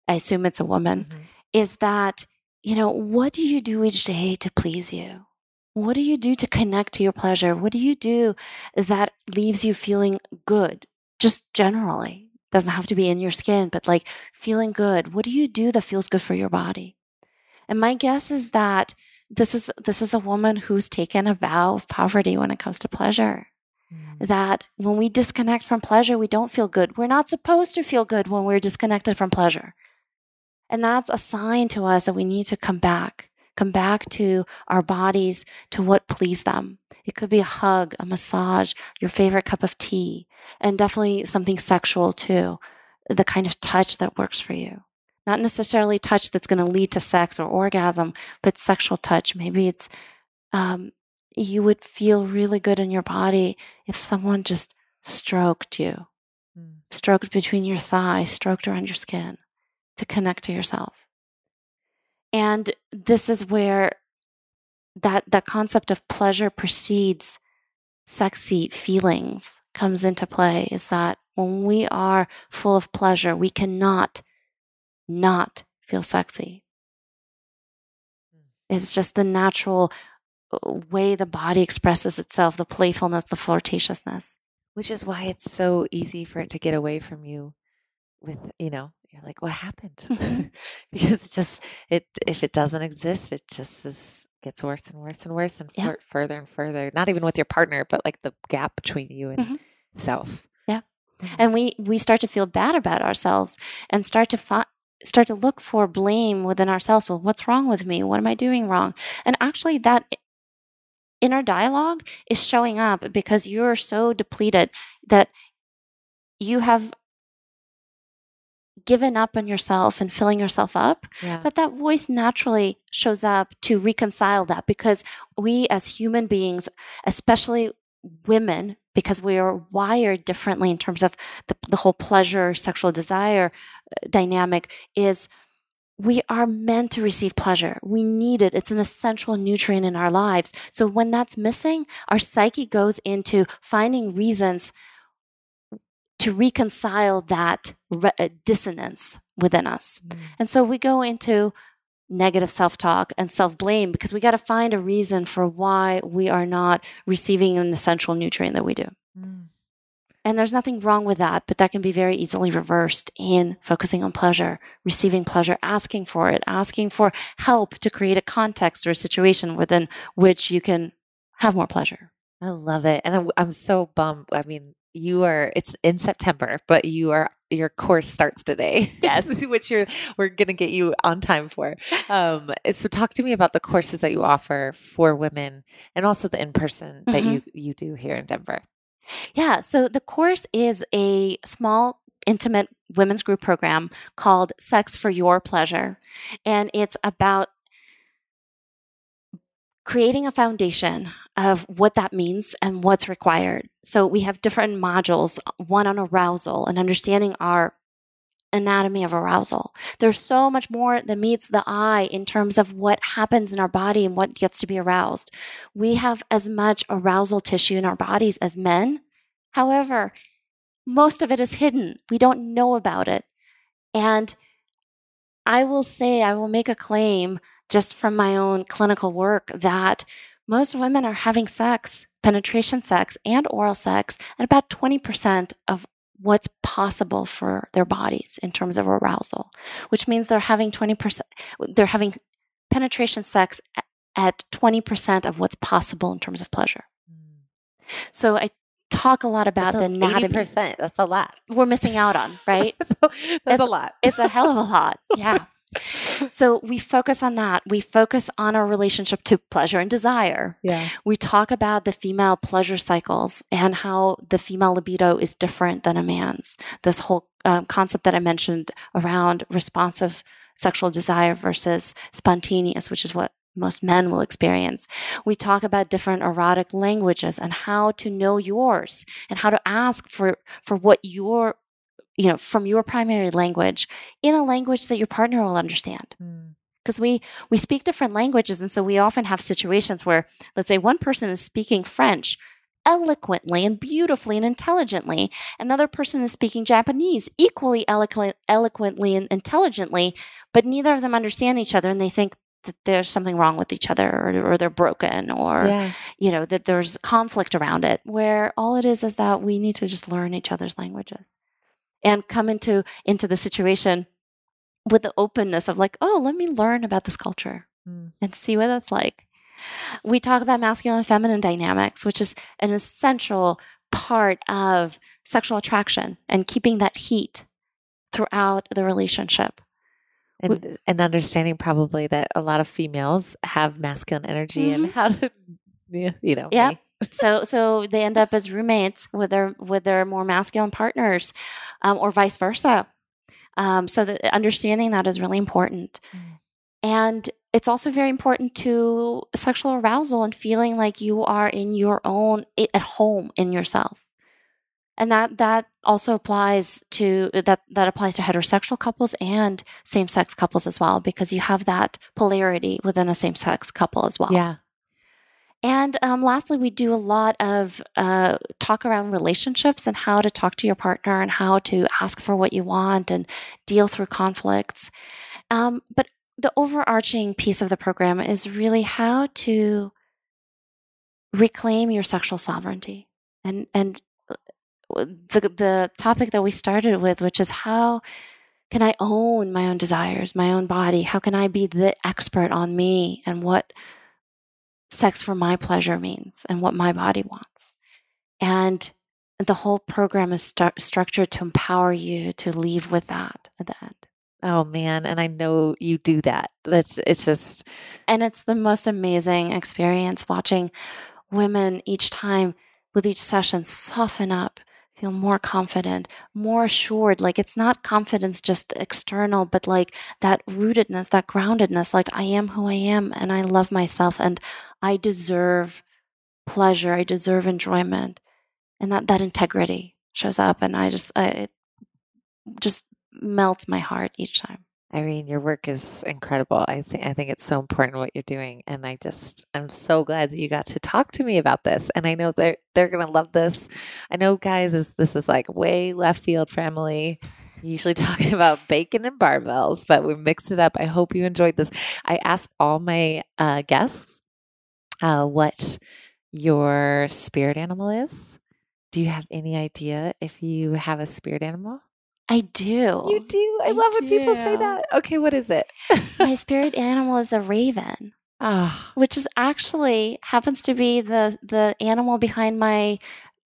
I assume it's a woman, Mhm. is that, you know, what do you do each day to please you? What do you do to connect to your pleasure? What do you do that leaves you feeling good, just generally? Doesn't have to be in your skin, but like feeling good. What do you do that feels good for your body? And my guess is that this is this is a woman who's taken a vow of poverty when it comes to pleasure Mm. that when we disconnect from pleasure, we don't feel good. We're not supposed to feel good when we're disconnected from pleasure. And that's a sign to us that we need to come back, come back to our bodies, to what pleased them. It could be a hug, a massage, your favorite cup of tea, and definitely something sexual too, the kind of touch that works for you. Not necessarily touch that's going to lead to sex or orgasm, but sexual touch. Maybe it's um, you would feel really good in your body if someone just stroked you, Mm. stroked between your thighs, stroked around your skin to connect to yourself. And this is where that that concept of pleasure precedes sexy feelings comes into play is that when we are full of pleasure, we cannot not feel sexy. It's just the natural uh, way the body expresses itself, the playfulness, the flirtatiousness. Which is why it's so easy for it to get away from you with, you know, you're like, what happened? Because it's just it if it doesn't exist, it just is gets worse and worse and worse and Yeah. further and further. Not even with your partner, but like the gap between you and Mhm. self. Yeah. Mhm. and we we start to feel bad about ourselves and start to fi- start to look for blame within ourselves. Well what's wrong with me? What am i doing wrong? And actually that inner dialogue is showing up because you're so depleted that you have given up on yourself and filling yourself up yeah. but that voice naturally shows up to reconcile that because we as human beings, especially women, because we are wired differently in terms of the, the whole pleasure, sexual desire dynamic, is we are meant to receive pleasure. We need it. It's an essential nutrient in our lives. So when that's missing, our psyche goes into finding reasons to reconcile that re- uh, dissonance within us. Mm. And so we go into negative self talk and self blame because we got to find a reason for why we are not receiving an essential nutrient that we do. Mm. And there's nothing wrong with that, but that can be very easily reversed in focusing on pleasure, receiving pleasure, asking for it, asking for help to create a context or a situation within which you can have more pleasure. I love it. And I'm, I'm so bummed. I mean, you are, it's in September, but you are, your course starts today. Yes. which you're, we're going to get you on time for. Um, so talk to me about the courses that you offer for women and also the in-person that Mhm. you, you do here in Denver. Yeah. So the course is a small, intimate women's group program called Sex for Your Pleasure. And it's about creating a foundation of what that means and what's required. So we have different modules, one on arousal and understanding our anatomy of arousal. There's so much more that meets the eye in terms of what happens in our body and what gets to be aroused. We have as much arousal tissue in our bodies as men. However, most of it is hidden. We don't know about it. And I will say, I will make a claim just from my own clinical work that most women are having sex, penetration sex, and oral sex at about 20% of what's possible for their bodies in terms of arousal, which means they're having 20%, they're having penetration sex at 20% of what's possible in terms of pleasure. Mm. So I talk a lot about That's the a- anatomy 80%. That's a lot. we're missing out on, right? that's, a, that's a lot. it's a hell of a lot. Yeah. So we focus on that. We focus on our relationship to pleasure and desire. yeah. We talk about the female pleasure cycles and how the female libido is different than a man's. This whole um, concept that I mentioned around responsive sexual desire versus spontaneous, which is what most men will experience. We talk about different erotic languages and how to know yours and how to ask for, for what your you know from your primary language in a language that your partner will understand Mm. because we we speak different languages and so we often have situations where let's say one person is speaking french eloquently and beautifully and intelligently another person is speaking japanese equally eloquent, eloquently and intelligently but neither of them understand each other and they think that there's something wrong with each other or, or they're broken or yeah. you know that there's conflict around it where all it is is that we need to just learn each other's languages and come into into the situation with the openness of like oh let me learn about this culture Mm. and see what that's like we talk about masculine and feminine dynamics which is an essential part of sexual attraction and keeping that heat throughout the relationship And, and understanding probably that a lot of females have masculine energy and how to, you know, Yeah. So so they end up as roommates with their with their more masculine partners um, or vice versa um, so that understanding that is really important Mm. and it's also very important to sexual arousal and feeling like you are in your own at home in yourself and that that also applies to that that applies to heterosexual couples and same-sex couples as well because you have that polarity within a same-sex couple as well Yeah. And um, lastly, we do a lot of uh, talk around relationships and how to talk to your partner and how to ask for what you want and deal through conflicts. Um, but the overarching piece of the program is really how to reclaim your sexual sovereignty and and uh, the the topic that we started with, which is how can I own my own desires, my own body? How can I be the expert on me and what sex for my pleasure means and what my body wants. And the whole program is stu- structured to empower you to leave with that at the end. Oh man, and I know you do that. That's it's just And it's the most amazing experience watching women each time with each session soften up, feel more confident, more assured. Like it's not confidence just external, but like that rootedness, that groundedness, like I am who I am and I love myself and I deserve pleasure, I deserve enjoyment. And that, that integrity shows up and I just, I, it just melts my heart each time. Irene, your work is incredible. I think I think it's so important what you're doing, and I just I'm so glad that you got to talk to me about this. And I know they're they're gonna love this. I know, guys, is this is like way left field for Emily. Usually talking about bacon and barbells, but we mixed it up. I hope you enjoyed this. I asked all my uh, guests uh, what your spirit animal is. Do you have any idea if you have a spirit animal? I do. You do. I, I love when people say that. Okay, what is it? my spirit animal is a raven. Ah, which is actually happens to be the the animal behind my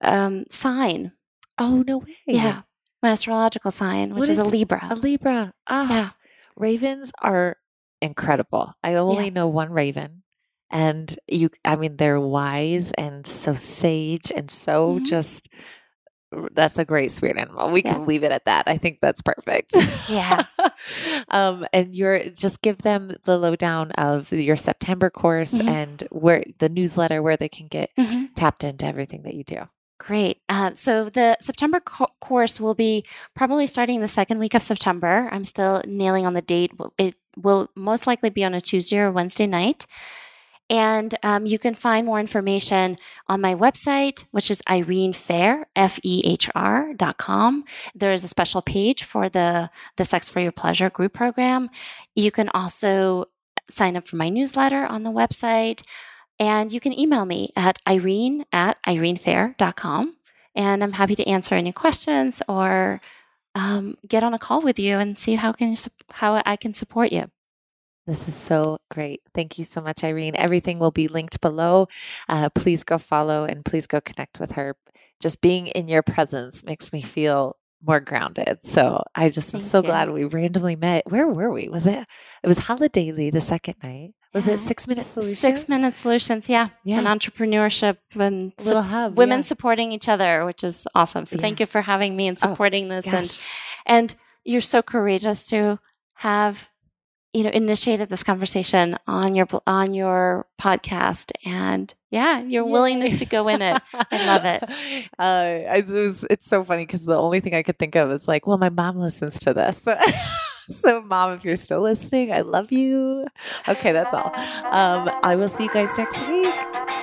um, sign. oh no way. Yeah, my astrological sign, which What is, a Libra. a Libra. Ah, yeah, ravens are incredible. I only know one raven, and you. I mean, they're wise and so sage and so Mhm. just. That's a great spirit animal. We Yeah. can leave it at that. I think that's perfect. Yeah. um, and you're just give them the lowdown of your September course Mhm. and where the newsletter where they can get Mhm. tapped into everything that you do. great. Uh, so the September co- course will be probably starting the second week of September. I'm still nailing on the date. It will most likely be on a Tuesday or Wednesday night. And um, you can find more information on my website, which is Irene Fehr, F E H R dot com. There is a special page for the, the Sex for Your Pleasure group program. You can also sign up for my newsletter on the website. And you can email me at Irene at irenefehr.com. And I'm happy to answer any questions or um, get on a call with you and see how can you, how I can support you. This is so great. Thank you so much, Irene. Everything will be linked below. Uh, please go follow and please go connect with her. Just being in your presence makes me feel more grounded. So I just am so you. glad we randomly met. Where were we? Was it? It was Holiday the second night. Was Yeah. it Six Minute Solutions? Six Minute Solutions, yeah. Yeah. And entrepreneurship and Little hub. women yeah. supporting each other, which is awesome. So thank you for having me and Oh, supporting this. And and you're so courageous to have you know initiated this conversation on your on your podcast and yeah your willingness to go in it i love it Uh, it was, it's so funny because the only thing I could think of is like, well, my mom listens to this. so, mom, if you're still listening, I love you. Okay, that's all. Um, I will see you guys next week.